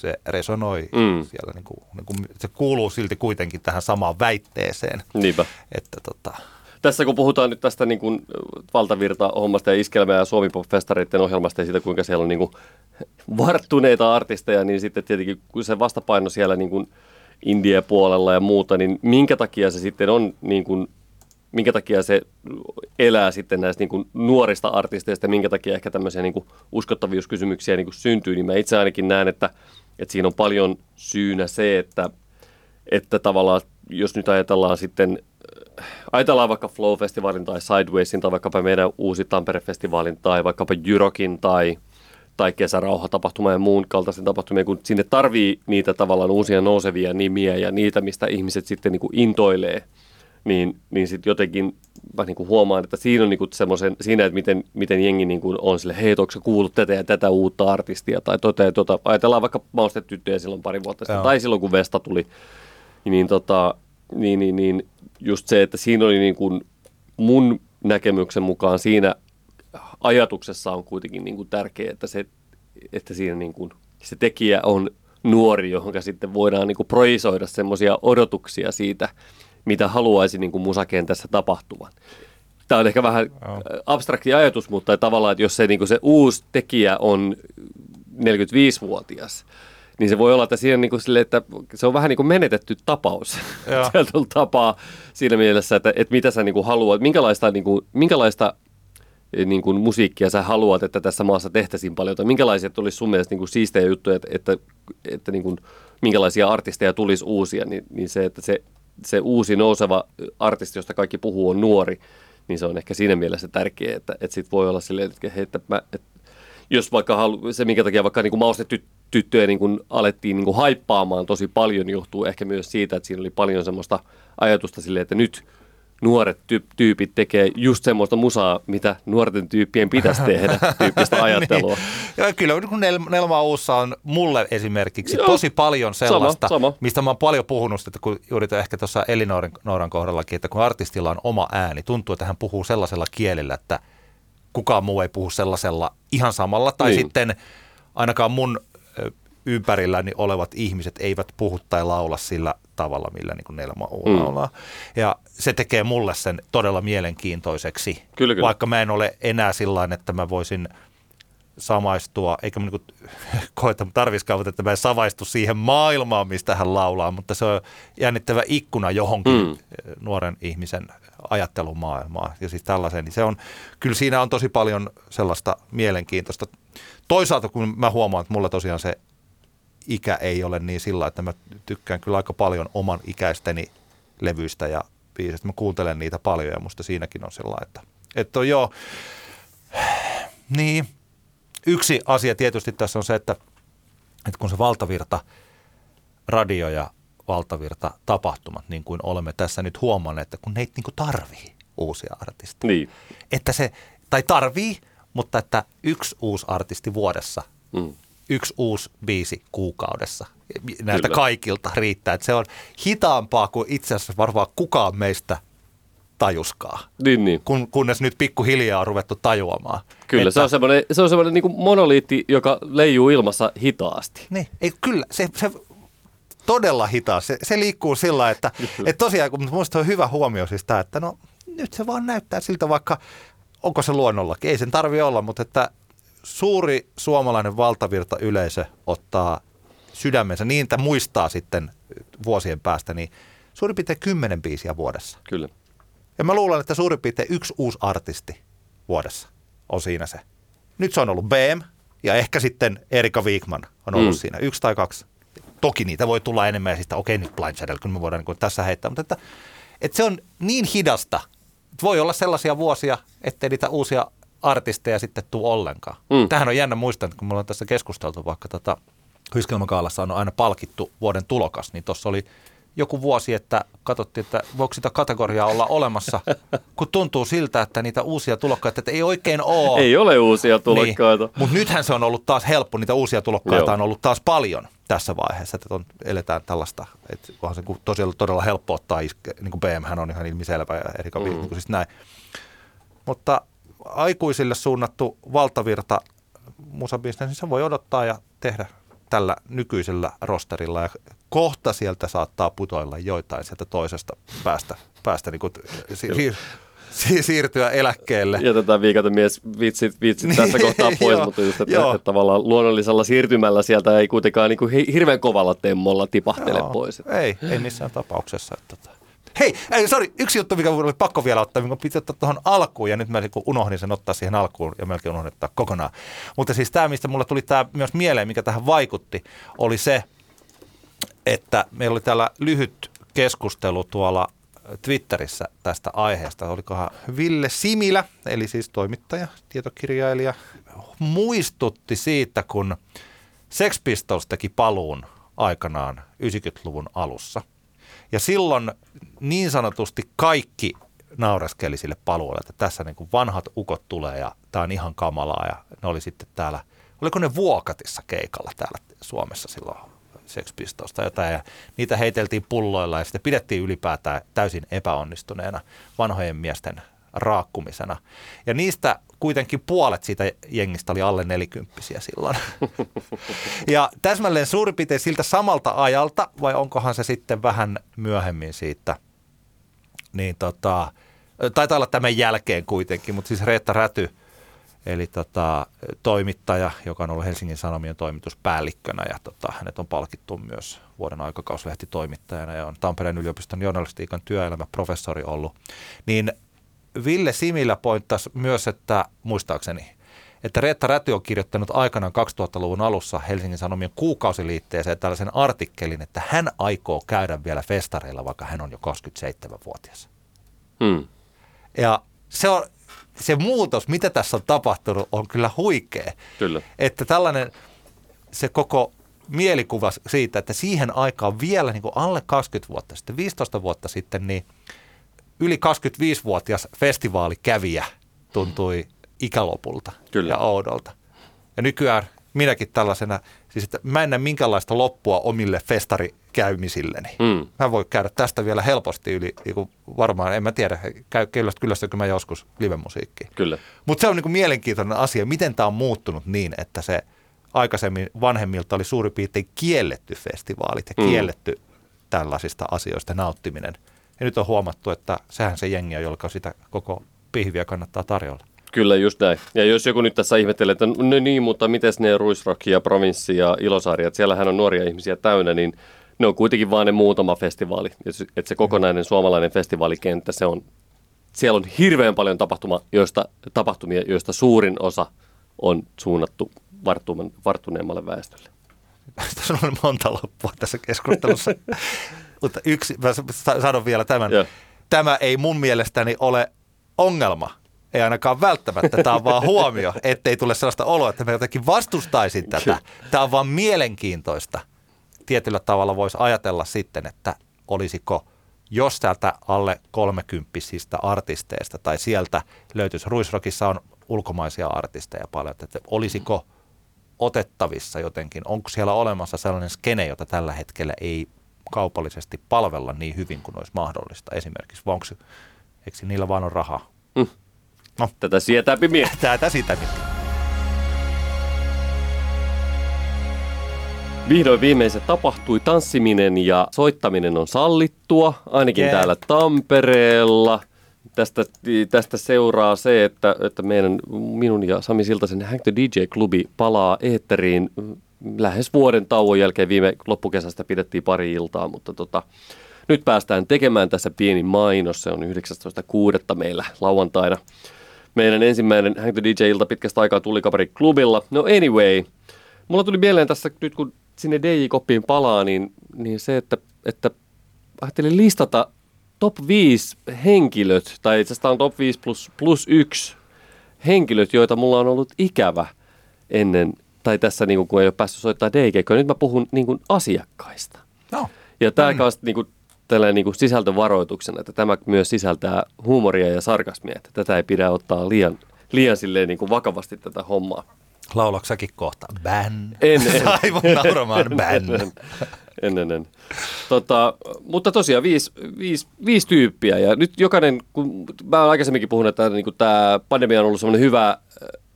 se resonoi Mm. siellä. Niin kuin, niin kuin, se kuuluu silti kuitenkin tähän samaan väitteeseen. Niinpä. Että tota, Tässä kun puhutaan nyt tästä niin kuin valtavirta-hommasta ja iskelmä- ja suomi festareiden ohjelmasta ja siitä, kuinka siellä on niin kuin varttuneita artisteja, niin sitten tietenkin kun se vastapaino siellä niin kuin India-puolella ja muuta, niin minkä takia se sitten on niin kuin, minkä takia se elää sitten näistä niin kuin nuorista artisteista ja minkä takia ehkä tämmöisiä niin kuin uskottavuuskysymyksiä niin kuin syntyy, niin mä itse ainakin näen, että, että siinä on paljon syynä se, että, että tavallaan jos nyt ajatellaan sitten, äh, ajatellaan vaikka Flow-festivaalin tai Sidewaysin tai vaikkapa meidän uusi Tampere-festivaalin tai vaikkapa Jyrokin tai, tai kesärauhatapahtuma ja muun kaltaisen tapahtumia, kun sinne tarvii niitä tavallaan uusia nousevia nimiä ja niitä, mistä ihmiset sitten niin kuin intoilee, niin, niin sitten jotenkin mä niin kuin huomaan, että siinä on niin kuin semmoisen, siinä, että miten, miten jengi niin kuin on sille, hei, onko sä kuullut tätä ja tätä uutta artistia, tai tota ja tota. Ajatellaan vaikka maustetyttöjä silloin pari vuotta sitten, Joo. tai silloin kun Vesta tuli, niin, tota, niin, niin, niin just se, että siinä oli niin kuin mun näkemyksen mukaan siinä ajatuksessa on kuitenkin niin kuin tärkeää, että, se, että siinä niin kuin se tekijä on nuori, johon sitten voidaan niin kuin projisoida semmoisia odotuksia siitä, mitä haluaisi niin kuin musakentässä tapahtuvan. Tämä on ehkä vähän Joo. abstrakti ajatus, mutta tavallaan, että jos se, niin kuin se uusi tekijä on 45-vuotias, niin se voi olla, että siinä niin kuin sille, että se on vähän niin kuin menetetty tapaus tietyllä tapaa siinä mielessä, että, että mitä sä niin kuin haluat, minkälaista, niin kuin, minkälaista eh, niin kuin musiikkia sä haluat, että tässä maassa tehtäisiin paljon, tai minkälaiset olisi sun mielestä niin kuin siistejä juttuja, että, että, että niin kuin, minkälaisia artisteja tulisi uusia, niin, niin se, että se, se uusi nouseva artisti, josta kaikki puhuu, on nuori, niin se on ehkä siinä mielessä tärkeää, että, että sit voi olla silleen, että, hei, että mä, että jos vaikka halu, se, minkä takia vaikka niin kuin maustetyttöjä niin kuin alettiin niin kuin haippaamaan tosi paljon, johtuu ehkä myös siitä, että siinä oli paljon semmoista ajatusta silleen, että nyt nuoret tyy- tyypit tekee just semmoista musaa, mitä nuorten tyyppien pitäisi tehdä, tyyppistä ajattelua. Niin. Ja kyllä kun Nel- Nelma Uussa on mulle esimerkiksi Joo. tosi paljon sellaista, sama. mistä mä oon paljon puhunut, että kun juuri ehkä tuossa Elinooran Nooran kohdallakin, että kun artistilla on oma ääni, tuntuu, että hän puhuu sellaisella kielellä, että kukaan muu ei puhu sellaisella ihan samalla. Tai Niin. sitten ainakaan mun ympärilläni olevat ihmiset eivät puhu tai laula sillä tavalla, millä niin Nelma Mm. laulaa. Ja se tekee mulle sen todella mielenkiintoiseksi. Kyllä, kyllä. Vaikka mä en ole enää sillä että mä voisin samaistua, eikä mä niin koeta tarviskaan, että mä en samaistu siihen maailmaan, mistä hän laulaa, mutta se on jännittävä ikkuna johonkin Mm. mm. nuoren ihmisen ajattelumaailmaan. Ja siis tällaisen, niin se on, kyllä siinä on tosi paljon sellaista mielenkiintoista. Toisaalta kun mä huomaan, että mulla tosiaan se ikä ei ole niin sillä, että mä tykkään kyllä aika paljon oman ikäisteni levyistä ja biisistä. Mä kuuntelen niitä paljon ja musta siinäkin on sillä että, että on joo, niin, yksi asia tietysti tässä on se, että, että kun se valtavirta radio ja valtavirta tapahtumat, niin kuin olemme tässä nyt huomanneet, että kun ne ei niin tarvii uusia artisteja. Niin. Että se, tai tarvii, mutta että yksi uusi artisti vuodessa, Mm. Yksi uusi biisi kuukaudessa näiltä Kyllä. kaikilta riittää. Että se on hitaampaa kuin itse asiassa varmaan kukaan meistä tajuskaa, Niin, niin. kun, kunnes nyt pikkuhiljaa on ruvettu tajuamaan. Kyllä, että, se on semmoinen, se on semmoinen niin monoliitti, joka leijuu ilmassa hitaasti. Niin, ei, kyllä, se, se todella hitaa. Se, se liikkuu sillä että, että tosiaan, kun minusta on hyvä huomio siis tämä, että no nyt se vaan näyttää siltä, vaikka onko se luonnollakin. Ei sen tarvi olla, mutta että suuri suomalainen valtavirta yleisö ottaa sydämensä niin, että muistaa sitten vuosien päästä, niin suurin piirtein kymmenen biisiä vuodessa. Kyllä. Ja mä luulen, että suurin piirtein yksi uusi artisti vuodessa on siinä se. Nyt se on ollut BM ja ehkä sitten Erika Wigman on ollut Mm. siinä. Yksi tai kaksi. Toki niitä voi tulla enemmän ja sitten okei okay, nyt Blind Shadow, kun me voidaan niin tässä heittää. Mutta että, että se on niin hidasta. Että voi olla sellaisia vuosia, ettei niitä uusia artisteja sitten tuu ollenkaan. Mm. Tähän on jännä muistaa, että kun me ollaan tässä keskusteltu vaikka tota, Hyskelmäkaalassa on aina palkittu vuoden tulokas, niin tuossa oli joku vuosi, että katsottiin, että voiko sitä kategoriaa olla olemassa, kun tuntuu siltä, että niitä uusia tulokkaita, että ei oikein ole. Ei ole uusia tulokkaita. Niin. Mutta nythän se on ollut taas helppo, niitä uusia tulokkaita Joo. On ollut taas paljon tässä vaiheessa, että on, eletään tällaista, että onhan se tosiaan todella helppo ottaa, iske, niin kuin BM hän on ihan ilmiselvä ja Erika mm. niin kuin siis näin. Mutta aikuisille suunnattu valtavirta musabisnes, niin se voi odottaa ja tehdä tällä nykyisellä rosterilla ja kohta sieltä saattaa putoilla joitain sieltä toisesta päästä, päästä niin kuin, si- siir- si- siirtyä eläkkeelle. Jätetään viikaten mies vitsit, vitsit tässä Niin, kohtaa pois, joo, mutta just, että, joo. että tavallaan luonnollisella siirtymällä sieltä ei kuitenkaan niin kuin hi- hirveän kovalla temmolla tipahtele Joo. pois. Ei, ei missään tapauksessa. Että, tota. Hei, ei, sorry, yksi juttu, mikä oli pakko vielä ottaa, mikä piti ottaa tuohon alkuun, ja nyt mä kun unohdin sen ottaa siihen alkuun, ja melkein unohdin ottaa kokonaan. Mutta siis tämä, mistä mulle tuli tämä myös mieleen, mikä tähän vaikutti, oli se, että meillä oli täällä lyhyt keskustelu tuolla Twitterissä tästä aiheesta. Olikohan Ville Similä, eli siis toimittaja, tietokirjailija, muistutti siitä, kun Sex Pistols teki paluun aikanaan 90-luvun alussa. Ja silloin niin sanotusti kaikki naureskeli sille paluulle, että tässä niin kuin vanhat ukot tulee ja tämä on ihan kamalaa. Ja ne oli sitten täällä, oliko ne Vuokatissa keikalla täällä Suomessa silloin Sex Pistols tai jotain. Ja niitä heiteltiin pulloilla ja sitten pidettiin ylipäätään täysin epäonnistuneena vanhojen miesten raakkumisena. Ja niistä kuitenkin puolet siitä jengistä oli alle nelikymppisiä silloin. ja täsmälleen suurin piirtein siltä samalta ajalta, vai onkohan se sitten vähän myöhemmin siitä, niin tota, taitaa olla tämän jälkeen kuitenkin, mutta siis Reetta Räty, eli tota, toimittaja, joka on ollut Helsingin Sanomien toimituspäällikkönä ja tota, hänet on palkittu myös vuoden aikakauslehti-toimittajana ja on Tampereen yliopiston journalistiikan työelämäprofessori ollut, niin Ville Similä pointtasi myös, että muistaakseni, että Reetta Räty on kirjoittanut aikanaan 2000-luvun alussa Helsingin Sanomien kuukausiliitteeseen tällaisen artikkelin, että hän aikoo käydä vielä festareilla, vaikka hän on jo 27-vuotias. Hmm. Ja se, on, se muutos, mitä tässä on tapahtunut, on kyllä huikea. Kyllä. Että tällainen se koko mielikuva siitä, että siihen aikaan vielä niin kuin alle 20 vuotta sitten, 15 vuotta sitten, niin yli 25-vuotias festivaalikävijä tuntui ikälopulta Kyllä. ja oudolta. Ja nykyään minäkin tällaisena, siis että mä en näe minkäänlaista loppua omille festarikäymisilleni. Mm. Mä voin käydä tästä vielä helposti yli, niin kuin varmaan, en mä tiedä, käy, kyllästykö mä joskus livemusiikkiin. Kyllä. Mutta se on niin mielenkiintoinen asia, miten tämä on muuttunut niin, että se aikaisemmin vanhemmilta oli suurin piirtein kielletty festivaalit ja Mm. kielletty tällaisista asioista nauttiminen. Ja nyt on huomattu, että sehän se jengi on, jolka sitä koko pihviä kannattaa tarjolla. Kyllä, just näin. Ja jos joku nyt tässä ihmettelee, että no niin, mutta miten ne Ruisrock ja Provinssi ja Ilosaari, että siellähän on nuoria ihmisiä täynnä, niin ne on kuitenkin vaan ne muutama festivaali. Että se kokonainen suomalainen festivaalikenttä, se on, siellä on hirveän paljon tapahtuma, joista, tapahtumia, joista suurin osa on suunnattu varttuneemmalle väestölle. Tässä on monta loppua tässä keskustelussa. Mutta yksi, mä sa- sanon vielä tämän. Joo. Tämä ei mun mielestäni ole ongelma. Ei ainakaan välttämättä. Tämä on vaan huomio, ettei tule sellaista oloa, että mä jotenkin vastustaisin tätä. Tämä on vaan mielenkiintoista. Tietyllä tavalla voisi ajatella sitten, että olisiko, jos täältä alle kolmekymppisistä artisteista tai sieltä löytyisi, Ruisrockissa on ulkomaisia artisteja paljon, että olisiko otettavissa jotenkin, onko siellä olemassa sellainen skene, jota tällä hetkellä ei kaupallisesti palvella niin hyvin kuin olisi mahdollista esimerkiksi, vai onko eikö niillä vaan on rahaa? Tätä sietääpi mie. Tätä sitä. Vihdoin viimein se tapahtui. Tanssiminen ja soittaminen on sallittua, ainakin Jee. täällä Tampereella. tästä, tästä seuraa se, että, että meidän, minun ja Sami Siltasen Hank the DJ-klubi palaa eetteriin lähes vuoden tauon jälkeen. Viime loppukesästä pidettiin pari iltaa, mutta tota, nyt päästään tekemään tässä pieni mainos. Se on 19.6. meillä lauantaina. Meidän ensimmäinen Hank the DJ-ilta pitkästä aikaa tuli kaveri klubilla. No anyway, mulla tuli mieleen tässä nyt kun sinne DJ-koppiin palaa, niin, niin se, että, että ajattelin listata top 5 henkilöt, tai itse asiassa on top 5 plus, plus 1 henkilöt, joita mulla on ollut ikävä ennen, tai tässä niin kuin, kun ei ole päässyt soittaa dj Nyt mä puhun niin kuin asiakkaista. No. Ja tämä mm. kanssa niin kuin, tällainen niin kuin sisältövaroituksena, että tämä myös sisältää huumoria ja sarkasmia, että tätä ei pidä ottaa liian, liian silleen niin kuin vakavasti tätä hommaa. Laulaksakin kohta? Bän. En, en. Aivan nauramaan bän. En, en, en. Tota, mutta tosiaan viisi, viisi, viisi tyyppiä ja nyt jokainen, kun mä olen aikaisemminkin puhunut, että niin tämä pandemia on ollut semmoinen hyvä äh,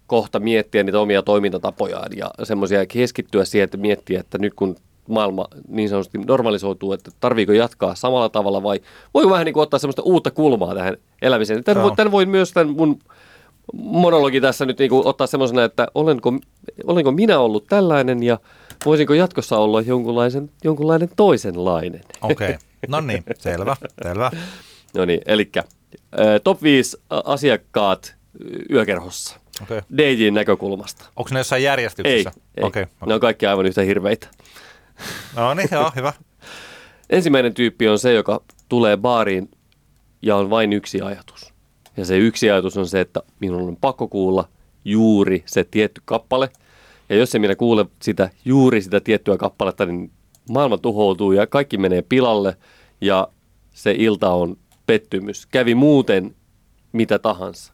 kohta miettiä niitä omia toimintatapojaan ja semmoisia keskittyä siihen, että miettiä, että nyt kun maailma niin sanotusti normalisoituu, että tarviiko jatkaa samalla tavalla vai voi vähän niin kuin ottaa semmoista uutta kulmaa tähän elämiseen. Tämän, no. tämän voin myös tämän mun monologi tässä nyt niin kuin ottaa semmoisena, että olenko, olenko minä ollut tällainen ja voisinko jatkossa olla jonkunlaisen, jonkunlainen toisenlainen. Okei, okay. no niin, selvä, selvä. no niin, eli top 5 asiakkaat yökerhossa. Okay. DJin näkökulmasta. Onko ne jossain järjestyksessä? Ei, ei. Okay, okay. ne on kaikki aivan yhtä hirveitä. No niin, joo, hyvä. Ensimmäinen tyyppi on se, joka tulee baariin ja on vain yksi ajatus. Ja se yksi ajatus on se, että minun on pakko kuulla juuri se tietty kappale. Ja jos ei minä kuule sitä, juuri sitä tiettyä kappaletta, niin maailma tuhoutuu ja kaikki menee pilalle ja se ilta on pettymys. Kävi muuten mitä tahansa.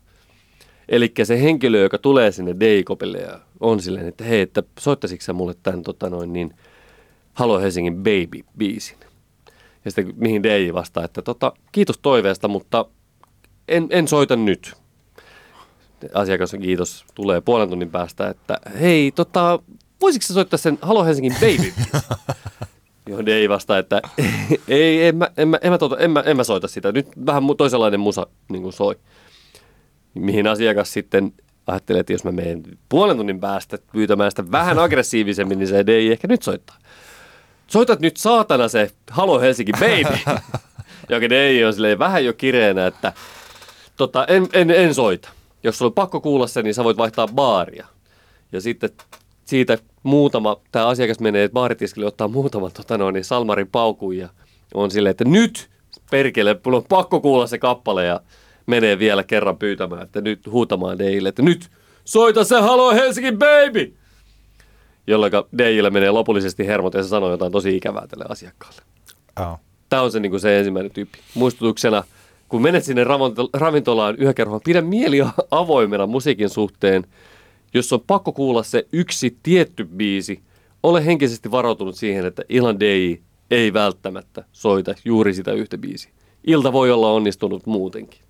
Eli se henkilö, joka tulee sinne Deikopille ja on silleen, että hei, että soittaisitko sä mulle tämän tota noin, niin Halo Helsingin Baby-biisin. Ja sitten mihin DJ vastaa, että tota, kiitos toiveesta, mutta en, en soita nyt. Asiakas kiitos tulee puolen tunnin päästä, että hei, tota, voisitko sä soittaa sen Halo Helsingin Baby? Johon ei vastaa, että ei, en mä, en, mä, en, mä, tota, en, mä, en mä soita sitä. Nyt vähän toisenlainen musa niin kuin soi. Mihin asiakas sitten ajattelee, että jos mä menen puolen tunnin päästä pyytämään sitä vähän aggressiivisemmin, niin se ei ehkä nyt soittaa. Soitat nyt saatana se Halo Helsinki Baby. Joka ei ole silleen vähän jo kireenä, että tota, en, en, en soita. Jos sulla on pakko kuulla se, niin sä voit vaihtaa baaria. Ja sitten siitä muutama, tämä asiakas menee baaritiskille ottaa muutaman tota noin, niin Salmarin paukun ja on silleen, että nyt perkele, mulla on pakko kuulla se kappale ja menee vielä kerran pyytämään, että nyt huutamaan Deille, että nyt soita se Halo Helsinki Baby! Jolloin DJlle menee lopullisesti hermot ja se sanoo jotain tosi ikävää tälle asiakkaalle. Oh. Tämä on se, niin kuin se ensimmäinen tyyppi. Muistutuksena, kun menet sinne ravintolaan yökerhoon, pidä mieli avoimena musiikin suhteen. Jos on pakko kuulla se yksi tietty biisi, ole henkisesti varautunut siihen, että illan DJ ei välttämättä soita juuri sitä yhtä biisiä. Ilta voi olla onnistunut muutenkin.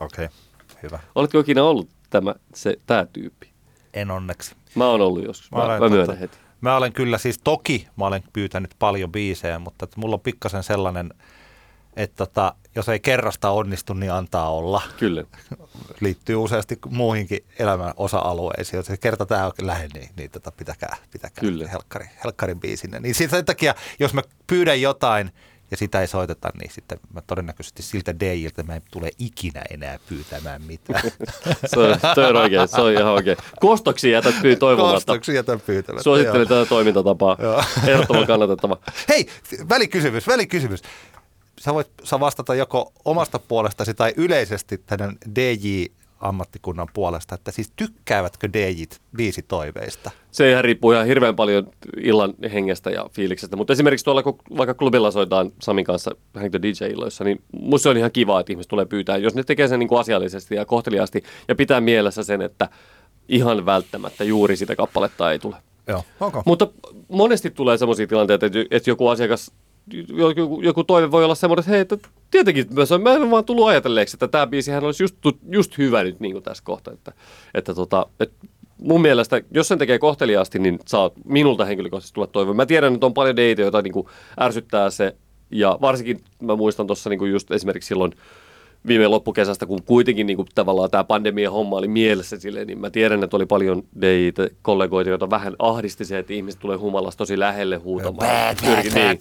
Okei, okay, hyvä. Oletko ikinä ollut tämä, se, tämä tyyppi? En onneksi. Mä oon ollut joskus. Mä, mä, mä myönnän heti. Mä olen kyllä siis, toki mä olen pyytänyt paljon biisejä, mutta että mulla on pikkasen sellainen, että tota, jos ei kerrasta onnistu, niin antaa olla. Kyllä. Liittyy useasti muihinkin elämän osa-alueisiin. Jos kerta tämä on lähde, niin, niin tota, pitäkää, pitäkää Kyllä. Helkkari, helkkarin biisinne. Niin sen takia, jos mä pyydän jotain, ja sitä ei soiteta, niin sitten mä todennäköisesti siltä DJiltä mä en tule ikinä enää pyytämään mitään. se, on, se on oikein, se on ihan oikein. Kostoksi jätät pyy toivomatta. Kostoksi jätän pyytämättä. Suosittelen tätä toimintatapaa. Ehdottoman kannatettava. Hei, välikysymys, välikysymys. Sä voit sä vastata joko omasta puolestasi tai yleisesti tämän DJ ammattikunnan puolesta, että siis tykkäävätkö DJt viisi toiveista? Se ihan riippuu ihan hirveän paljon illan hengestä ja fiiliksestä, mutta esimerkiksi tuolla kun vaikka klubilla soitaan Samin kanssa Hank DJ-illoissa, niin musta on ihan kiva, että ihmiset tulee pyytää, jos ne tekee sen niin kuin asiallisesti ja kohteliaasti ja pitää mielessä sen, että ihan välttämättä juuri sitä kappaletta ei tule. Joo, okay. Mutta monesti tulee sellaisia tilanteita, että joku asiakas joku, joku toive voi olla semmoinen, että hei, että tietenkin mä, mä en vaan tullut ajatelleeksi, että tämä biisihän olisi just, just hyvä nyt niin kuin tässä kohtaa. Että, että tota, että mun mielestä, jos sen tekee kohteliaasti, niin saa minulta henkilökohtaisesti tulla toive. Mä tiedän, että on paljon deitä, joita niin kuin ärsyttää se, ja varsinkin mä muistan tuossa niin just esimerkiksi silloin viime loppukesästä, kun kuitenkin niin kuin, tavallaan tämä pandemia homma oli mielessä silleen, niin mä tiedän, että oli paljon DJ-kollegoita, joita vähän ahdisti se, että ihmiset tulee humalasta tosi lähelle huutamaan. Niin.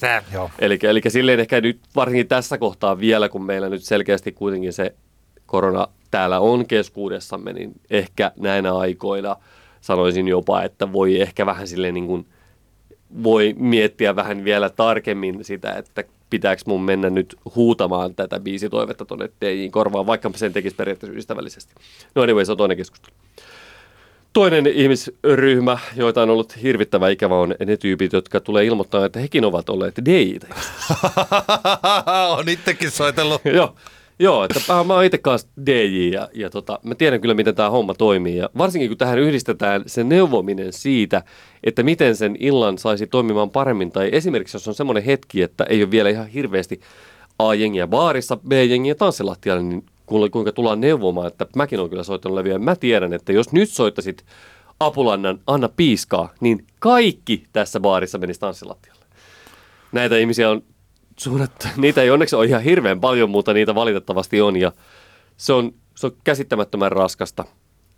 Eli, eli silleen ehkä nyt varsinkin tässä kohtaa vielä, kun meillä nyt selkeästi kuitenkin se korona täällä on keskuudessamme, niin ehkä näinä aikoina sanoisin jopa, että voi ehkä vähän silleen niin kuin, voi miettiä vähän vielä tarkemmin sitä, että pitääkö mun mennä nyt huutamaan tätä biisitoivetta tuonne DJin korvaan, vaikka sen tekisi periaatteessa ystävällisesti. No anyway, se on toinen keskustelu. Toinen ihmisryhmä, joita on ollut hirvittävä ikävä, on ne tyypit, jotka tulee ilmoittaa, että hekin ovat olleet DJitä. on itsekin soitellut. Joo, joo että mä, oon itse kanssa DJ ja, ja tota, mä tiedän kyllä, miten tämä homma toimii. Ja varsinkin kun tähän yhdistetään se neuvominen siitä, että miten sen illan saisi toimimaan paremmin. Tai esimerkiksi jos on semmoinen hetki, että ei ole vielä ihan hirveästi A-jengiä baarissa, B-jengiä tanssilattialla, niin kuinka tullaan neuvomaan, että mäkin olen kyllä soittanut leviä. Mä tiedän, että jos nyt soittasit Apulannan Anna Piiskaa, niin kaikki tässä baarissa menisi tanssilattialle. Näitä ihmisiä on suunnattu, niitä ei onneksi ole ihan hirveän paljon, mutta niitä valitettavasti on ja se on, se on käsittämättömän raskasta.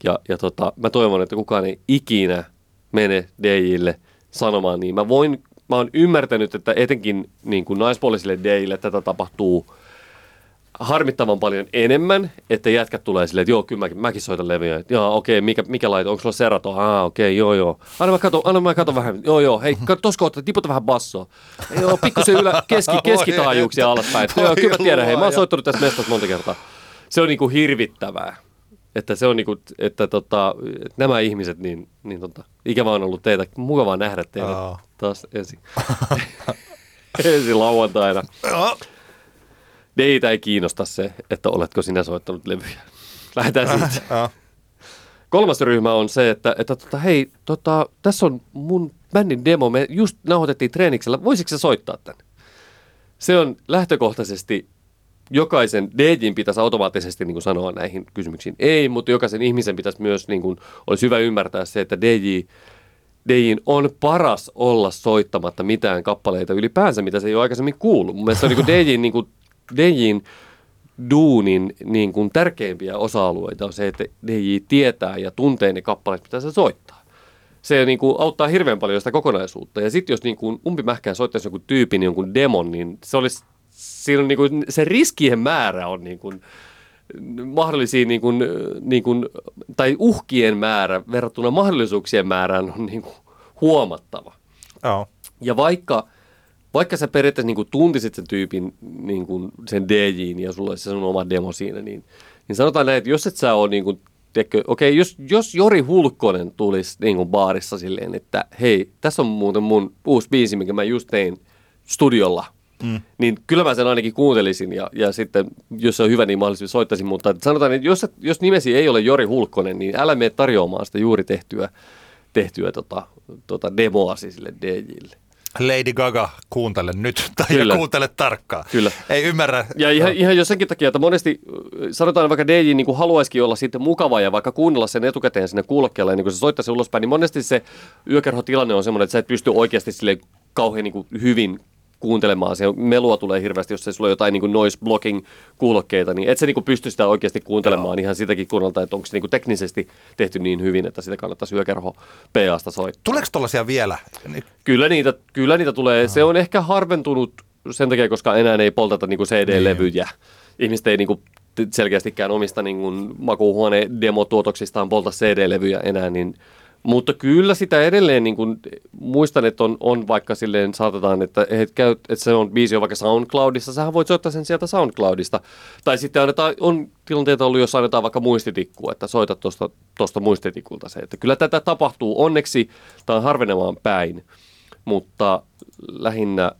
Ja, ja tota, mä toivon, että kukaan ei ikinä mene DJille sanomaan niin. Mä voin, mä oon ymmärtänyt, että etenkin niin kuin naispuolisille DJille tätä tapahtuu harmittavan paljon enemmän, että jätkät tulee silleen, että joo, kyllä mäkin, mäkin soitan levyjä. Että Joo, okei, okay, mikä, mikä laite, onko sulla Serato? Ah, okei, okay, joo, joo. Anna mä kato, anna mä kato vähän. Joo, joo, hei, tosko ottaa, tiputa vähän bassoa. Joo, pikkusen ylä, keski, keskitaajuuksia alaspäin. Joo, kyllä mä tiedän, hei, mä oon soittanut tässä mestassa monta kertaa. Se on niinku hirvittävää. Että se on niinku, että tota, että nämä ihmiset, niin, niin tota, ikävä on ollut teitä, mukavaa nähdä teidät Joo. taas ensi, ensi lauantaina. Joo. Deitä ei kiinnosta se, että oletko sinä soittanut levyjä. Lähdetään siitä. Kolmas ryhmä on se, että, että tota, hei, tota, tässä on mun bändin demo, me just nauhoitettiin treeniksellä, voisitko sä soittaa tänne? Se on lähtökohtaisesti, jokaisen DJin pitäisi automaattisesti niin kuin sanoa näihin kysymyksiin ei, mutta jokaisen ihmisen pitäisi myös, niin kuin, olisi hyvä ymmärtää se, että DJ, DJin on paras olla soittamatta mitään kappaleita ylipäänsä, mitä se ei ole aikaisemmin kuullut. Mun mielestä se on niin kuin DJin, niin kuin, DJin duunin niin kuin tärkeimpiä osa-alueita on se, että DJ tietää ja tuntee ne kappaleet, mitä se soittaa. Se niin kuin, auttaa hirveän paljon sitä kokonaisuutta. Ja sitten jos niin kuin, umpimähkään soittaisi jonkun tyypin jonkun demon, niin se olisi, siinä on niin kuin, se riskien määrä on niin kuin, mahdollisia niin kuin, niin kuin, tai uhkien määrä verrattuna mahdollisuuksien määrään on niin kuin, huomattava. Joo. Ja vaikka, vaikka sä periaatteessa niin kuin tuntisit sen tyypin, niin kuin sen DJin ja sulla olisi se sun oma demo siinä, niin, niin sanotaan näin, että jos et sä ole niin kuin, tiedätkö, okei, jos, jos Jori Hulkkonen tulisi niin kuin baarissa silleen, että hei, tässä on muuten mun uusi biisi, minkä mä just tein studiolla, mm. niin kyllä mä sen ainakin kuuntelisin ja, ja sitten, jos se on hyvä, niin mahdollisesti soittaisin, mutta sanotaan, että jos, jos nimesi ei ole Jori Hulkkonen, niin älä mene tarjoamaan sitä juuri tehtyä, tehtyä tota, tota demoasi sille DJille. Lady Gaga, kuuntele nyt, tai Kyllä. kuuntele tarkkaan. Kyllä. Ei ymmärrä. Ja ihan, ihan jo senkin takia, että monesti äh, sanotaan vaikka DJ niin kuin haluaisikin olla sitten mukava ja vaikka kuunnella sen etukäteen sinne kuulokkeelle, niin kun se soittaisi ulospäin, niin monesti se yökerhotilanne on semmoinen, että sä et pysty oikeasti sille kauhean niin kuin hyvin kuuntelemaan. Se melua tulee hirveästi, jos ei sulla ole jotain niin kuin noise blocking kuulokkeita, niin et sä niin kuin pysty sitä oikeasti kuuntelemaan ihan sitäkin kuunnelta, että onko se niin kuin teknisesti tehty niin hyvin, että sitä kannattaisi yökerho PAsta soittaa. Tuleeko tollaisia vielä? Niin- Kyllä niitä, kyllä niitä tulee. Se on ehkä harventunut sen takia, koska enää ei polteta niinku CD-levyjä. Ihmiset ei niinku t- selkeästikään omista niinku makuuhuone demotuotoksistaan polta CD-levyjä enää, niin mutta kyllä sitä edelleen, niin kuin, muistan, että on, on vaikka silleen saatetaan, että, et käy, että se on biisi on vaikka SoundCloudissa, sähän voit soittaa sen sieltä SoundCloudista. Tai sitten annetaan, on tilanteita ollut, jos annetaan vaikka muistitikku, että soita tuosta tosta muistitikulta se. Että kyllä tätä tapahtuu onneksi, tämä on harvenemaan päin, mutta lähinnä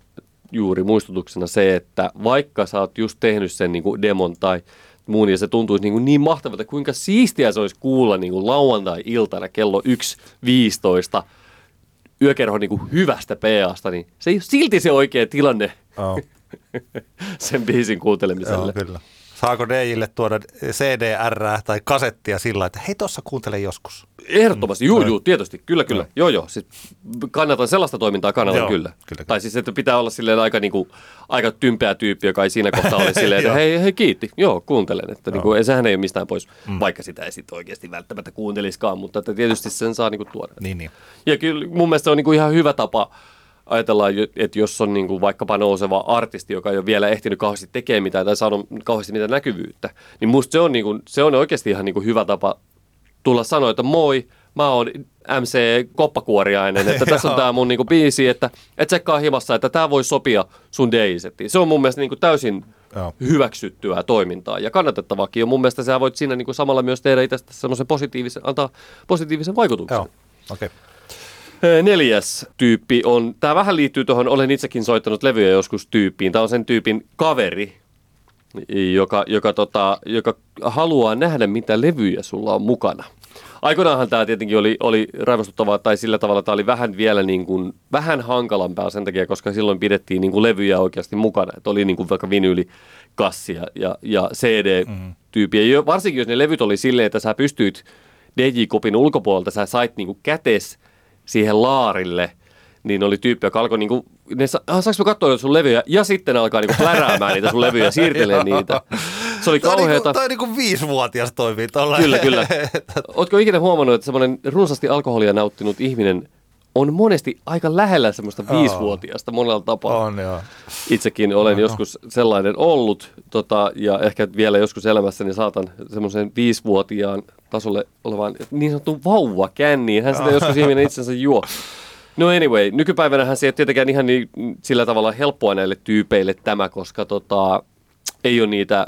juuri muistutuksena se, että vaikka sä oot just tehnyt sen niin kuin demon tai muun, ja se tuntuisi niin, kuin niin mahtavalta, kuinka siistiä se olisi kuulla niin kuin lauantai-iltana kello 1.15 yökerhon niin kuin hyvästä PAsta, niin se ei ole silti se oikea tilanne Joo, sen biisin kuuntelemiselle. joo, kyllä. Saako DJille tuoda CDR tai kasettia sillä, että hei tuossa kuuntele joskus. Ehdottomasti, juu, juu, tietysti, kyllä, kyllä. Joo, joo, siis kannatan sellaista toimintaa, kannatan Joo, kyllä. kyllä. Tai siis, että pitää olla silleen aika, niin kuin, aika tympeä tyyppi, joka ei siinä kohtaa ole silleen, että hei, hei, kiitti, joo, kuuntelen. Että niin kuin, sehän ei ole mistään pois, mm. vaikka sitä ei sitten oikeasti välttämättä kuunteliskaan, mutta että tietysti sen saa niin kuin, tuoda. Niin, niin. Ja kyllä mun mielestä se on niin kuin ihan hyvä tapa ajatellaan, että jos on niin kuin vaikkapa nouseva artisti, joka ei ole vielä ehtinyt kauheasti tekemään mitään tai saanut kauheasti mitään näkyvyyttä, niin musta se on, niin kuin, se on oikeasti ihan niin kuin hyvä tapa tulla sanoa, että moi, mä oon MC Koppakuoriainen, että tässä on tämä mun niinku biisi, että et tsekkaa himassa, että tämä voi sopia sun deisettiin. Se on mun mielestä niinku täysin Joo. hyväksyttyä toimintaa ja kannatettavaakin. Ja mun mielestä sä voit siinä niinku samalla myös tehdä itsestä semmoisen positiivisen, antaa positiivisen vaikutuksen. Joo. Okay. Ö, Neljäs tyyppi on, tämä vähän liittyy tuohon, olen itsekin soittanut levyjä joskus tyyppiin. Tämä on sen tyypin kaveri, joka, joka, tota, joka haluaa nähdä, mitä levyjä sulla on mukana. Aikoinaanhan tämä tietenkin oli, oli raivostuttavaa, tai sillä tavalla tämä oli vähän vielä niin kuin, vähän hankalampaa sen takia, koska silloin pidettiin niin kuin levyjä oikeasti mukana. Että oli niin kuin vaikka vinyylikassi ja, ja, ja CD-tyyppiä. Mm. Varsinkin jos ne levyt oli silleen, että sä pystyit DJ-kopin ulkopuolelta, sä sait niin kuin kätes siihen laarille, niin oli tyyppi, joka alkoi niinku, ne, sa- ah, saanko mä katsoa sun levyjä, ja sitten alkaa niinku pläräämään niitä sun levyjä, siirtelee niitä. Se oli Tämä on, niinku, kauheata. tämä on niinku viisivuotias toimii tuolla. Kyllä, kyllä. Ootko ikinä huomannut, että semmoinen runsaasti alkoholia nauttinut ihminen on monesti aika lähellä semmoista viisivuotiaasta monella tapaa. on, joo. Itsekin olen joskus sellainen ollut, tota, ja ehkä vielä joskus elämässäni saatan semmoisen viisivuotiaan tasolle olevan niin sanottu vauva känniin. Hän sitä joskus ihminen itsensä juo. No anyway, nykypäivänähän se ei ole tietenkään ihan niin, sillä tavalla helppoa näille tyypeille tämä, koska tota, ei ole niitä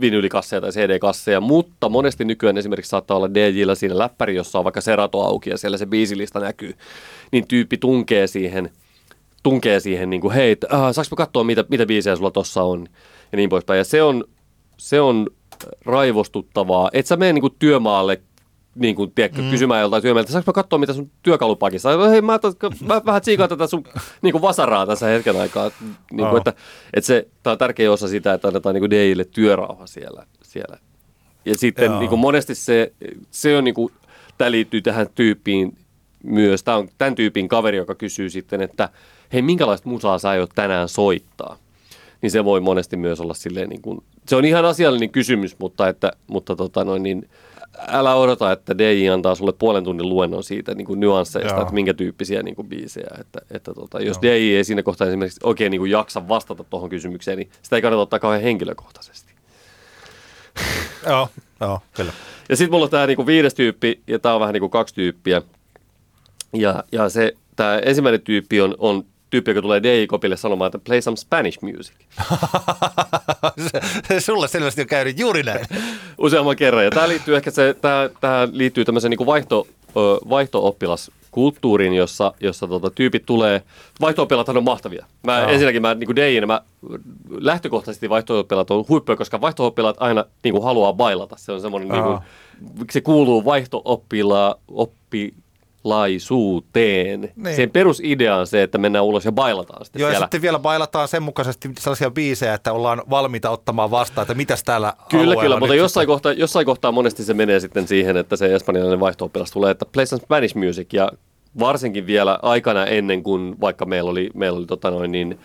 vinylikasseja tai CD-kasseja, mutta monesti nykyään esimerkiksi saattaa olla DJllä siinä läppäri, jossa on vaikka Serato auki ja siellä se biisilista näkyy, niin tyyppi tunkee siihen, tunkee siihen niin kuin, hei, äh, saanko katsoa, mitä, mitä biisejä sulla tossa on, ja niin poispäin. Ja se on, se on raivostuttavaa. Et sä mene niin työmaalle niin kuin, tiedätkö, mm. kysymään joltain työmaalta, saanko mä katsoa, mitä sun työkalupakissa on? Hei, mä, tos, mä vähän tsiikaan tätä sun niin kuin vasaraa tässä hetken aikaa. Niin kuin, Joo. että, että se, tämä on tärkeä osa sitä, että annetaan niin DJille työrauha siellä. siellä. Ja sitten Joo. niin kuin monesti se, se on niin kuin, tämä liittyy tähän tyyppiin myös. Tämä on tämän tyypin kaveri, joka kysyy sitten, että hei, minkälaista musaa sä aiot tänään soittaa? Niin se voi monesti myös olla silleen niin kuin, se on ihan asiallinen kysymys, mutta, että, mutta tota noin, niin, älä odota, että DJ antaa sulle puolen tunnin luennon siitä niin kuin nyansseista, Joo. että minkä tyyppisiä niin kuin biisejä. Että, että tota, jos DJ ei siinä kohtaa esimerkiksi oikein niin kuin jaksa vastata tuohon kysymykseen, niin sitä ei kannata ottaa kauhean henkilökohtaisesti. Joo, joo, kyllä. Ja sitten mulla on tämä niinku viides tyyppi, ja tämä on vähän niinku kaksi tyyppiä. Ja, ja se, tämä ensimmäinen tyyppi on, on tyyppi, joka tulee DJ-kopille sanomaan, että play some Spanish music. se, sulle selvästi on käynyt juuri näin. Useamman kerran. Ja tämä liittyy ehkä se, tämä, tämä liittyy tämmöiseen niinku vaihto, ö, vaihto-oppilaskulttuuriin, jossa, jossa tota, tyypit tulee, vaihto-oppilaathan on mahtavia. Mä, Joo. ensinnäkin mä niin DJinä, mä lähtökohtaisesti vaihto-oppilaat on huippuja, koska vaihto-oppilaat aina niin kuin, haluaa bailata. Se on semmoinen, niin kuin, se kuuluu vaihto-oppila, oppilaisuuteen. Niin. Niin. Sen perusidea on se, että mennään ulos ja bailataan sitten Joo, ja siellä. sitten vielä bailataan sen mukaisesti sellaisia biisejä, että ollaan valmiita ottamaan vastaan, että mitäs täällä Kyllä, kyllä, mutta jossain kohtaa, jossain kohtaa monesti se menee sitten siihen, että se espanjalainen vaihto tulee, että play some Spanish music, ja varsinkin vielä aikana ennen kuin vaikka meillä oli, meillä oli tota noin niin,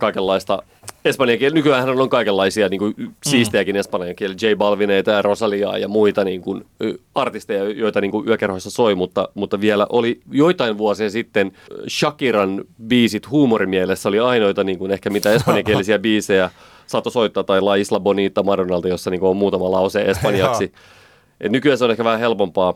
kaikenlaista espanjan kieli. Nykyään on kaikenlaisia niin kuin, siistejäkin espanjan kieli, J Balvineita ja Rosaliaa ja muita niin kuin, artisteja, joita niin kuin, yökerhoissa soi, mutta, mutta vielä oli joitain vuosia sitten Shakiran biisit huumorimielessä oli ainoita niin kuin, ehkä mitä espanjankielisiä biisejä saattoi soittaa, tai La Isla Bonita Madonnalta, jossa niin kuin, on muutama lause espanjaksi. Et nykyään se on ehkä vähän helpompaa.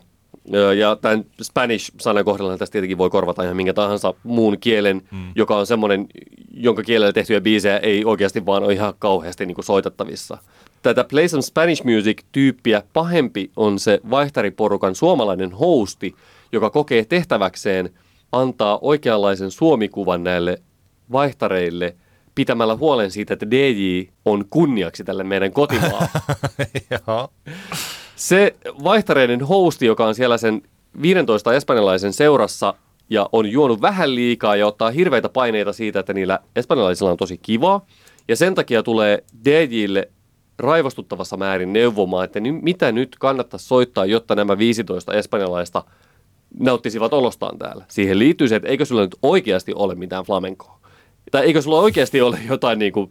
Ja tämän Spanish-sanan kohdalla tästä tietenkin voi korvata ihan minkä tahansa muun kielen, mm. joka on semmoinen, jonka kielellä tehtyjä biisejä ei oikeasti vaan ole ihan kauheasti niin kuin soitettavissa. Tätä Play Some Spanish Music-tyyppiä pahempi on se vaihtariporukan suomalainen hosti, joka kokee tehtäväkseen antaa oikeanlaisen suomikuvan näille vaihtareille pitämällä huolen siitä, että DJ on kunniaksi tälle meidän kotimaalle. Se vaihtareiden hosti, joka on siellä sen 15 espanjalaisen seurassa ja on juonut vähän liikaa ja ottaa hirveitä paineita siitä, että niillä espanjalaisilla on tosi kivaa. Ja sen takia tulee DJille raivostuttavassa määrin neuvomaan, että ny- mitä nyt kannattaisi soittaa, jotta nämä 15 espanjalaista nauttisivat olostaan täällä. Siihen liittyy se, että eikö sulla nyt oikeasti ole mitään flamenkoa. Tai eikö sulla oikeasti ole jotain niin kuin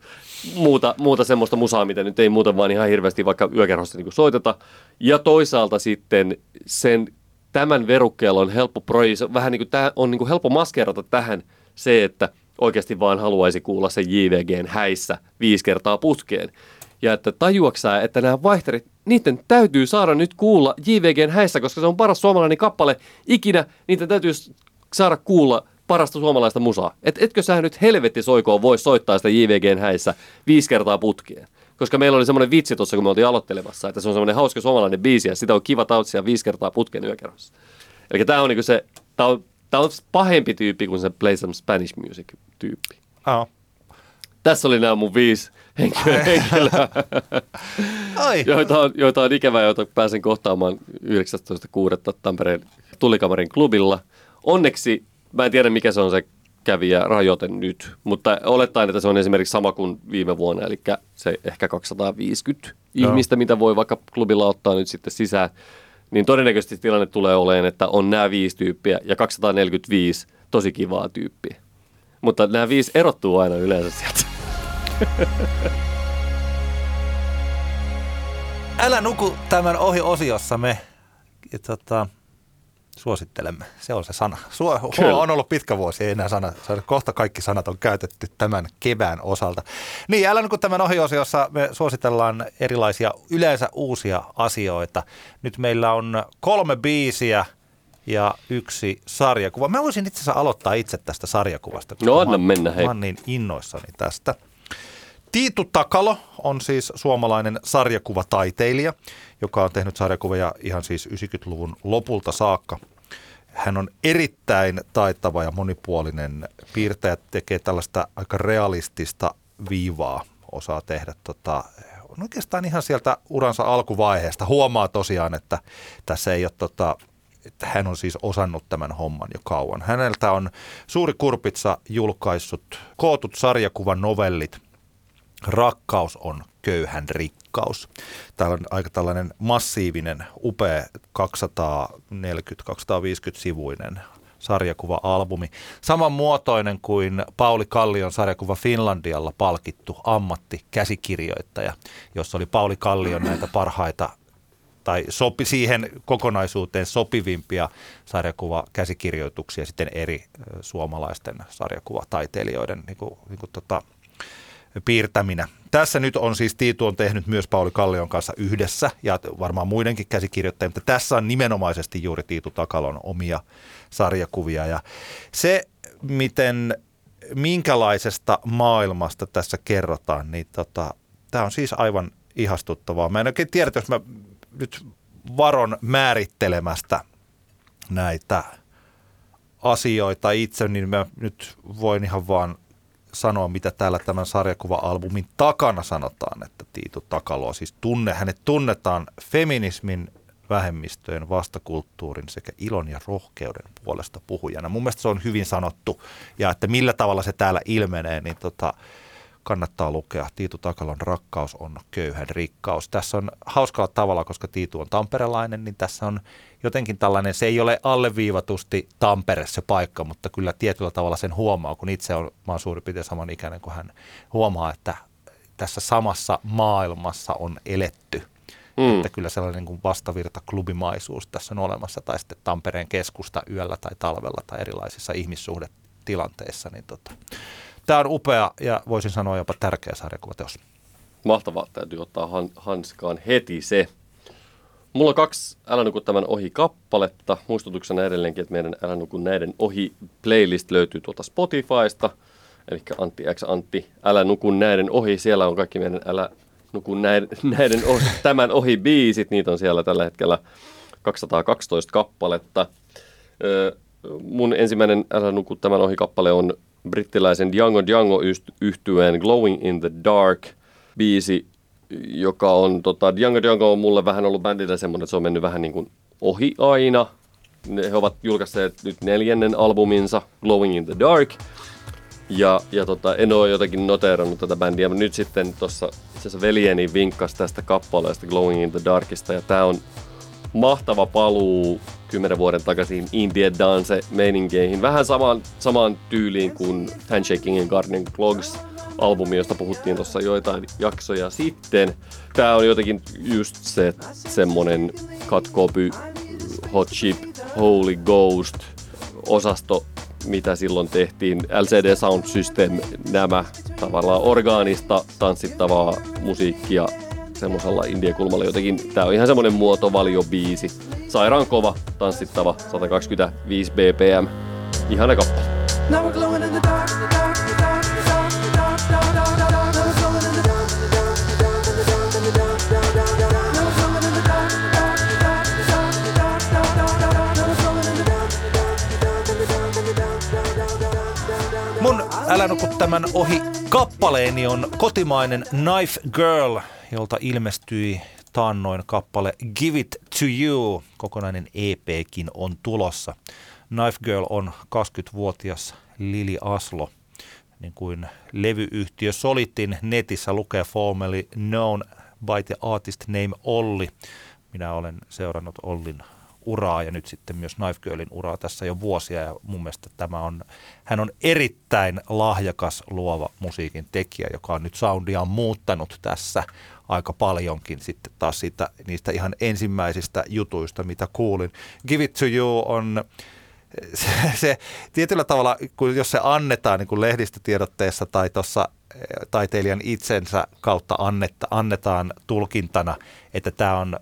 muuta, muuta semmoista musaa, mitä nyt ei muuten vaan ihan hirveästi vaikka yökerhossa niin soiteta. Ja toisaalta sitten sen, tämän verukkeella on helppo projiso, vähän niin kuin tämä on niin kuin helppo maskerata tähän se, että oikeasti vaan haluaisi kuulla sen JVGn häissä viisi kertaa putkeen. Ja että tajuaksää, että nämä vaihterit, niiden täytyy saada nyt kuulla JVGn häissä, koska se on paras suomalainen kappale ikinä, niiden täytyy saada kuulla parasta suomalaista musaa. Et etkö sä nyt helvetti soikoon voi soittaa sitä JVGn häissä viisi kertaa putkeen? Koska meillä oli semmoinen vitsi tuossa, kun me oltiin aloittelemassa, että se on semmoinen hauska suomalainen biisi ja sitä on kiva tautsia viisi kertaa putkeen yökerhossa. Eli tämä on niinku se, tää on, tää on pahempi tyyppi kuin se Play Some Spanish Music tyyppi. Oh. Tässä oli nämä mun viisi henkilöä, henkilöä Ai. joita, on, joita on ikävää, joita pääsen kohtaamaan 19.6. Tampereen Tulikamarin klubilla. Onneksi, mä en tiedä mikä se on se kävijä rajoite nyt, mutta olettaen, että se on esimerkiksi sama kuin viime vuonna, eli se ehkä 250 Joo. ihmistä, mitä voi vaikka klubilla ottaa nyt sitten sisään, niin todennäköisesti tilanne tulee olemaan, että on nämä viisi tyyppiä ja 245 tosi kivaa tyyppiä. Mutta nämä viisi erottuu aina yleensä sieltä. Älä nuku tämän ohi osiossa me ja tota, suosittelemme. Se on se sana. Suo, Kyllä. on ollut pitkä vuosi, ei enää sana. Kohta kaikki sanat on käytetty tämän kevään osalta. Niin, älä nuku tämän ohi osiossa me suositellaan erilaisia yleensä uusia asioita. Nyt meillä on kolme biisiä ja yksi sarjakuva. Mä voisin itse asiassa aloittaa itse tästä sarjakuvasta. No, mä anna oon- mennä, hei. Mä oon niin innoissani tästä. Tiitu Takalo on siis suomalainen sarjakuvataiteilija, joka on tehnyt sarjakuvia ihan siis 90-luvun lopulta saakka. Hän on erittäin taitava ja monipuolinen piirtäjä, tekee tällaista aika realistista viivaa, osaa tehdä tota, on oikeastaan ihan sieltä uransa alkuvaiheesta. Huomaa tosiaan, että tässä ei ole tota, että hän on siis osannut tämän homman jo kauan. Häneltä on Suuri Kurpitsa julkaissut kootut sarjakuvan novellit Rakkaus on köyhän rikkaus. Täällä on aika tällainen massiivinen, upea 240-250 sivuinen sarjakuva-albumi. Samanmuotoinen kuin Pauli Kallion sarjakuva Finlandialla palkittu ammattikäsikirjoittaja, jossa oli Pauli Kallion näitä parhaita tai sopi siihen kokonaisuuteen sopivimpia sarjakuva-käsikirjoituksia sitten eri suomalaisten sarjakuvataiteilijoiden niin kuin, niin kuin tota, piirtäminä. Tässä nyt on siis Tiitu on tehnyt myös Pauli Kallion kanssa yhdessä ja varmaan muidenkin käsikirjoittajia, mutta tässä on nimenomaisesti juuri Tiitu Takalon omia sarjakuvia ja se, miten minkälaisesta maailmasta tässä kerrotaan, niin tota, tämä on siis aivan ihastuttavaa. Mä en oikein tiedä, jos mä nyt varon määrittelemästä näitä asioita itse, niin mä nyt voin ihan vaan sanoa, mitä täällä tämän sarjakuva-albumin takana sanotaan, että Tiitu Takalo siis tunne, hänet tunnetaan feminismin, vähemmistöjen, vastakulttuurin sekä ilon ja rohkeuden puolesta puhujana. Mun mielestä se on hyvin sanottu ja että millä tavalla se täällä ilmenee, niin tota, kannattaa lukea. Tiitu Takalon rakkaus on köyhän rikkaus. Tässä on hauskalla tavalla, koska Tiitu on tamperelainen, niin tässä on jotenkin tällainen, se ei ole alleviivatusti Tampere se paikka, mutta kyllä tietyllä tavalla sen huomaa, kun itse on, mä oon suurin piirtein samanikäinen kuin hän huomaa, että tässä samassa maailmassa on eletty. Mm. Että kyllä sellainen niin kuin vastavirta klubimaisuus tässä on olemassa, tai sitten Tampereen keskusta yöllä tai talvella tai erilaisissa ihmissuhdetilanteissa. Niin tota, Tämä on upea ja voisin sanoa jopa tärkeä sarjakuvateos. Mahtavaa, täytyy ottaa han, hanskaan heti se. Mulla on kaksi Älä nuku tämän ohi kappaletta. Muistutuksena edelleenkin, että meidän Älä nuku näiden ohi playlist löytyy tuolta Spotifysta. Eli Antti X Antti, Älä nuku näiden ohi. Siellä on kaikki meidän Älä nuku näiden, näiden ohi, tämän ohi biisit. Niitä on siellä tällä hetkellä 212 kappaletta. Mun ensimmäinen Älä nuku tämän ohi kappale on brittiläisen Django Django yhtyeen Glowing in the Dark biisi, joka on, tota, Django Django on mulle vähän ollut bändillä semmoinen, että se on mennyt vähän niin kuin ohi aina. Ne, he ovat julkaisseet nyt neljännen albuminsa, Glowing in the Dark. Ja, ja tota, en ole jotenkin noteerannut tätä bändiä, mutta nyt sitten tuossa veljeni vinkkasi tästä kappaleesta Glowing in the Darkista. Ja tää on mahtava paluu kymmenen vuoden takaisin Indian Dance meininkeihin. Vähän samaan, samaan tyyliin kuin Handshaking and Garden Clogs albumi, josta puhuttiin tuossa joitain jaksoja sitten. Tää on jotenkin just se semmonen katkopy, hot chip, holy ghost osasto, mitä silloin tehtiin. LCD Sound System, nämä tavallaan orgaanista tanssittavaa musiikkia semmoisella indiekulmalla jotenkin. Tää on ihan semmonen muotovaliobiisi. Sairaan kova, tanssittava, 125 bpm. Ihana kappale. Mun älä nuku tämän ohi kappaleeni on kotimainen Knife Girl jolta ilmestyi taannoin kappale Give It To You. Kokonainen EPkin on tulossa. Knife Girl on 20-vuotias Lili Aslo. Niin kuin levyyhtiö Solitin netissä lukee formally known by the artist name Olli. Minä olen seurannut Ollin uraa ja nyt sitten myös Knife Girlin uraa tässä jo vuosia ja mun mielestä tämä on, hän on erittäin lahjakas luova musiikin tekijä, joka on nyt soundia muuttanut tässä aika paljonkin sitten taas siitä, niistä ihan ensimmäisistä jutuista, mitä kuulin. Give It To You on se, se tietyllä tavalla, kun jos se annetaan niin kuin lehdistötiedotteessa tai tuossa taiteilijan itsensä kautta annetta, annetaan tulkintana, että tämä on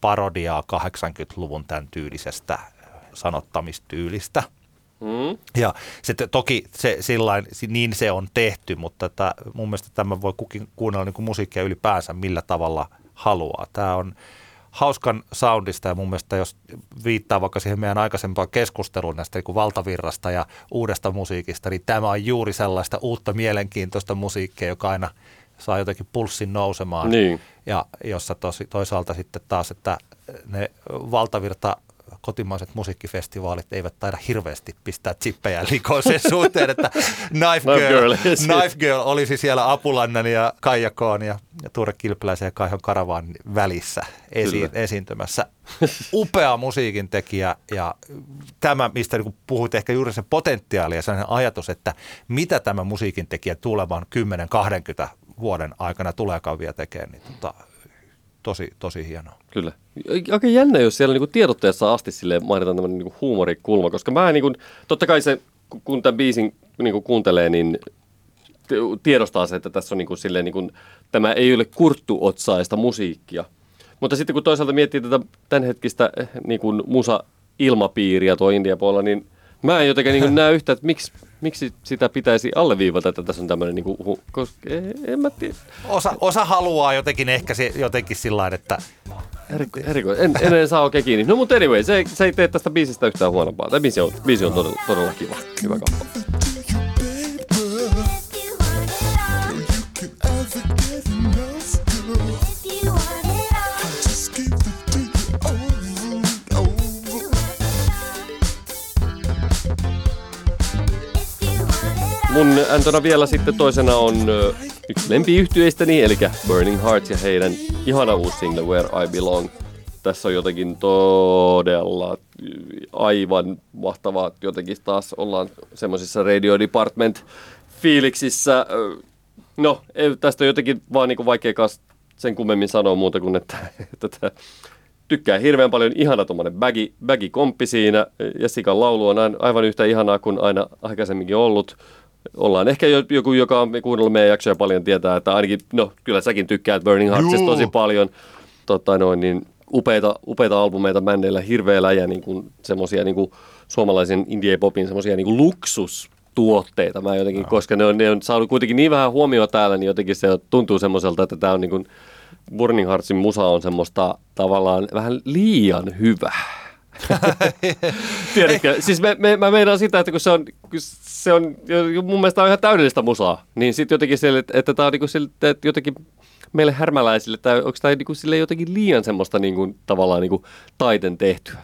parodiaa 80-luvun tämän tyylisestä sanottamistyylistä. Mm. Ja se, toki se, sillain, niin se on tehty, mutta tätä, mun mielestä tämä voi kukin kuunnella niin kuin musiikkia ylipäänsä millä tavalla haluaa. Tämä on hauskan soundista ja mun mielestä jos viittaa vaikka siihen meidän aikaisempaan keskusteluun näistä niin kuin valtavirrasta ja uudesta musiikista, niin tämä on juuri sellaista uutta mielenkiintoista musiikkia, joka aina saa jotenkin pulssin nousemaan. Niin. Ja jossa tosi, toisaalta sitten taas, että ne valtavirta kotimaiset musiikkifestivaalit eivät taida hirveästi pistää chippejä likoon sen suhteen, että Knife Girl, yes. Knife Girl olisi siellä Apulannan ja Kaijakoon ja, ja Tuure Kilpiläisen ja Kaihon Karavaan välissä esi- esiintymässä. Upea musiikin tekijä ja tämä, mistä niin puhuit ehkä juuri se potentiaali ja sellainen ajatus, että mitä tämä musiikin tekijä tulevan 10-20 vuoden aikana tuleekaan vielä tekemään, niin tota, tosi, tosi hienoa. Kyllä. Aika jännä, jos siellä niinku tiedotteessa asti sille mainitaan tämmöinen niinku huumorikulma, koska mä niinku, totta kai se, ku- kun tämän biisin niinku kuuntelee, niin tiedostaa se, että tässä on niinku silleen, niinku, tämä ei ole kurttuotsaista musiikkia. Mutta sitten kun toisaalta miettii tätä tämänhetkistä eh, niinku musa-ilmapiiriä tuo India puolella, niin mä en jotenkin niinku näe yhtä, että miksi, miksi sitä pitäisi alleviivata, että tässä on tämmöinen, niinku, hu- koska en, en mä tiedä. Osa, osa haluaa jotenkin ehkä se, jotenkin sillä että Eriko, eriko. En, en edes saa oikein kiinni. No mutta anyway, se, se ei tee tästä biisistä yhtään huonompaa. Tämä biisi on, biisi on todella, todella kiva. Hyvä kappale. Mun Antona vielä sitten toisena on yksi lempiyhtyeistäni, eli Burning Hearts ja heidän ihana uusi single Where I Belong. Tässä on jotenkin todella aivan mahtavaa, jotenkin taas ollaan semmoisissa Radio Department fiiliksissä. No, tästä on jotenkin vaan niin vaikea sen kummemmin sanoa muuta kuin, että, että tykkää hirveän paljon. Ihana tuommoinen baggy, baggy komppi siinä. Jessikan laulu on aivan yhtä ihanaa kuin aina aikaisemminkin ollut. Ollaan ehkä jo- joku, joka on kuunnellut meidän jaksoja paljon, tietää, että ainakin, no kyllä säkin tykkäät Burning Heartsista tosi paljon. Totta noin, niin upeita, upeita albumeita bändeillä, hirveä läjä, niin kuin semmosia niin kuin suomalaisen indie popin semmosia niin kuin luksustuotteita. Mä jotenkin, koska ne on, ne on saanut kuitenkin niin vähän huomioon täällä, niin jotenkin se tuntuu semmoiselta, että tämä on niin kuin, Burning Heartsin musa on semmoista tavallaan vähän liian hyvää. Tiedätkö? Siis me, me, mä meinaan sitä, että kun se on, kun se on mun mielestä on ihan täydellistä musaa, niin sitten jotenkin sille, että, että tämä on niinku sille, että jotenkin meille härmäläisille, tai onko tämä niinku sille jotenkin liian semmoista niinku, tavallaan niinku taiten tehtyä?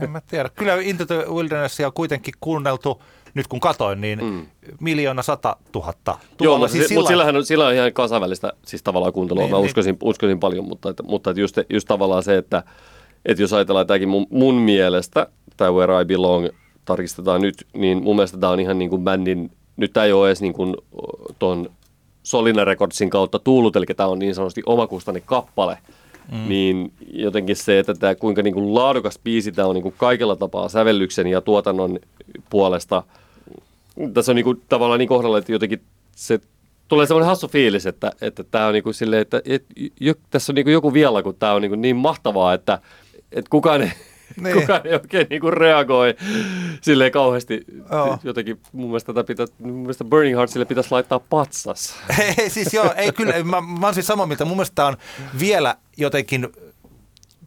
en mä tiedä. Kyllä Into the Wilderness on kuitenkin kuunneltu nyt kun katoin, niin mm. miljoona sata tuhatta. Joo, mutta, siis sillä- mutta sillähän on, sillä on ihan kansainvälistä siis tavallaan kuuntelua. Niin, Niin, Mä niin. uskoisin, uskoisin paljon, mutta, että, mutta että just, just tavallaan se, että, että jos ajatellaan tämäkin mun, mun mielestä, tämä Where I Belong tarkistetaan nyt, niin mun mielestä tämä on ihan niin kuin bändin, nyt tämä ei ole edes niin kuin ton Solina Recordsin kautta tullut, eli tämä on niin sanotusti omakustanne kappale. Mm. Niin jotenkin se, että tämä kuinka niin kuin laadukas biisi tämä on niin kuin kaikella tapaa sävellyksen ja tuotannon puolesta tässä on niinku, tavallaan niin kohdalla, että jotenkin se tulee semmoinen hassu fiilis, että, että tämä on niinku silleen, että et, jo, tässä on niinku joku vielä, kun tämä on niinku niin mahtavaa, että, että kukaan ei, Niin. niin. kukaan ei oikein niinku reagoi silleen kauheasti. Joo. Jotenkin mun mielestä, tätä pitä, mun mielestä Burning Heartsille pitäisi laittaa patsas. Ei, siis joo, ei kyllä, mä, mä oon siis samaa mieltä. Mun mielestä tää on vielä jotenkin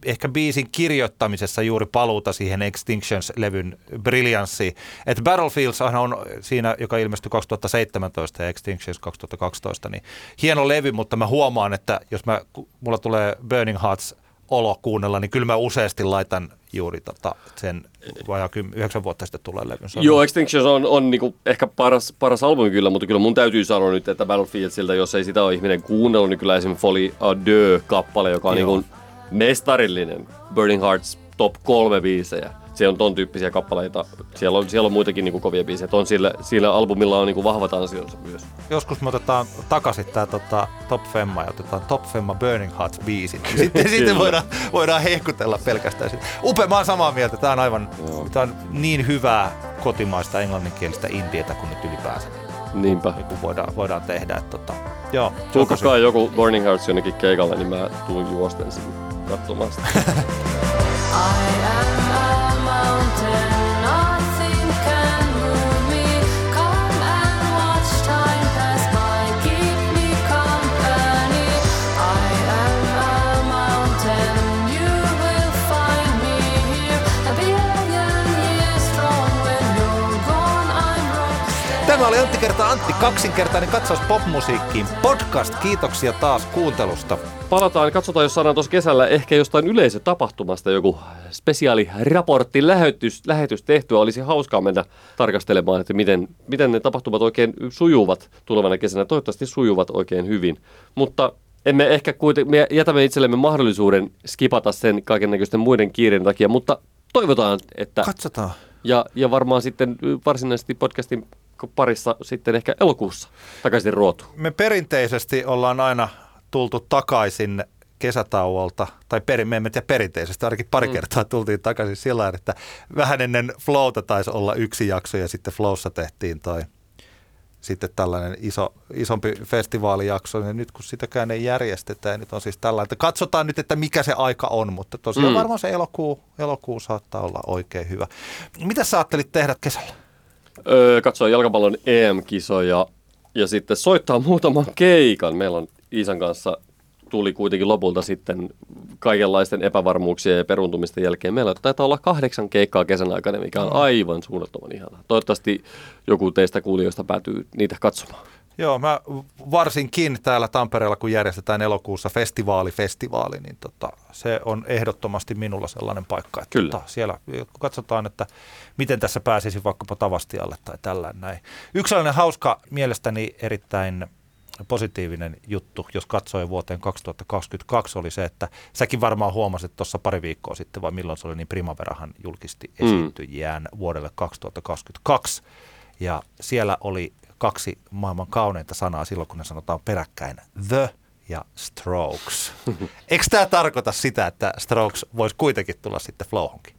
ehkä biisin kirjoittamisessa juuri paluuta siihen Extinctions-levyn briljanssiin. Että Battlefields on siinä, joka ilmestyi 2017 ja Extinctions 2012, niin hieno levy, mutta mä huomaan, että jos mä, mulla tulee Burning Hearts olo kuunnella, niin kyllä mä useasti laitan juuri tota, sen vajaa yhdeksän vuotta sitten tulee levyn. On- Joo, Extinctions on, on niinku ehkä paras, paras albumi kyllä, mutta kyllä mun täytyy sanoa nyt, että Battlefieldsiltä, jos ei sitä ole ihminen kuunnellut, niin kyllä esimerkiksi Folly Adieu-kappale, joka on Joo. niinku mestarillinen Burning Hearts top kolme biisejä. Se on ton tyyppisiä kappaleita. Siellä on, siellä on muitakin niinku kovia biisejä. On sillä, sillä albumilla on niinku vahvat ansionsa myös. joskus me otetaan takaisin tämä tota, Top Femma ja otetaan Top Femma Burning Hearts biisit. Sitten, sitten voidaan, voidaan hehkutella pelkästään sitä. Upea, mä oon samaa mieltä. Tämä on aivan tää on niin hyvää kotimaista englanninkielistä indietä kuin nyt ylipäänsä Niinpä. niin kuin voidaan, voidaan tehdä. Että, tota, joo, Tulkakaa joku Burning Hearts jonnekin keikalle, niin mä tuun juosten sinne katsomaan sitä. I am mountain, Tämä oli Antti kertaa Antti, kaksinkertainen katsaus popmusiikkiin. Podcast, kiitoksia taas kuuntelusta. Palataan, katsotaan, jos saadaan tuossa kesällä ehkä jostain yleisötapahtumasta joku spesiaaliraportti, lähetys, lähetys tehtyä. Olisi hauskaa mennä tarkastelemaan, että miten, miten ne tapahtumat oikein sujuvat tulevana kesänä. Toivottavasti sujuvat oikein hyvin. Mutta emme ehkä kuitenkin, me jätämme itsellemme mahdollisuuden skipata sen kaiken näköisten muiden kiireen takia, mutta toivotaan, että... Katsotaan. Ja, ja varmaan sitten varsinaisesti podcastin parissa sitten ehkä elokuussa takaisin ruotu. Me perinteisesti ollaan aina tultu takaisin kesätauolta, tai perin, me emme tiedä perinteisesti, ainakin pari mm. kertaa tultiin takaisin sillä että vähän ennen Flowta taisi olla yksi jakso ja sitten Flowssa tehtiin toi sitten tällainen iso, isompi festivaalijakso, ja nyt kun sitäkään ei järjestetä, ja nyt on siis tällainen, että katsotaan nyt, että mikä se aika on, mutta tosiaan. Mm. varmaan se elokuu, elokuu saattaa olla oikein hyvä. Mitä sä ajattelit tehdä kesällä? Öö, katsoa jalkapallon EM-kisoja ja sitten soittaa muutaman keikan. Meillä on Iisan kanssa tuli kuitenkin lopulta sitten kaikenlaisten epävarmuuksien ja peruuntumisten jälkeen. Meillä taitaa olla kahdeksan keikkaa kesän aikana, mikä on aivan suunnattoman ihanaa. Toivottavasti joku teistä kuulijoista päätyy niitä katsomaan. Joo, mä varsinkin täällä Tampereella, kun järjestetään elokuussa festivaali, festivaali, niin tota, se on ehdottomasti minulla sellainen paikka, että Kyllä. Tota, siellä kun katsotaan, että miten tässä pääsisi vaikkapa Tavastialle tai tällä näin. Yksi sellainen hauska, mielestäni erittäin positiivinen juttu, jos katsoi vuoteen 2022, oli se, että säkin varmaan huomasit tuossa pari viikkoa sitten, vai milloin se oli, niin Primaverahan julkisti Mm. esiintyjään vuodelle 2022. Ja siellä oli kaksi maailman kauneinta sanaa silloin, kun ne sanotaan peräkkäin. The ja Strokes. Eikö tämä tarkoita sitä, että Strokes voisi kuitenkin tulla sitten flowhonkin?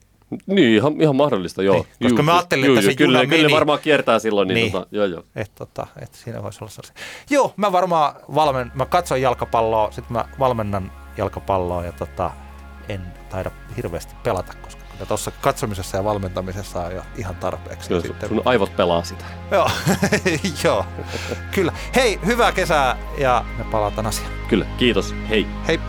Niin, ihan, ihan mahdollista, joo. Niin, koska mä ajattelin, että se kyllä, juna kyllä ne meni. varmaan kiertää silloin, niin, Niin. Tota, joo, joo. Et, tota, et siinä voisi olla sellaisia. Joo, mä varmaan valmen, mä katson jalkapalloa, sitten mä valmennan jalkapalloa ja tota, en taida hirveästi pelata, koska kyllä tuossa katsomisessa ja valmentamisessa on jo ihan tarpeeksi. Joo, sitten, sun aivot pelaa sitä. Joo, joo, kyllä. Hei, hyvää kesää ja me palataan asiaan. Kyllä, kiitos. Hei. Hei.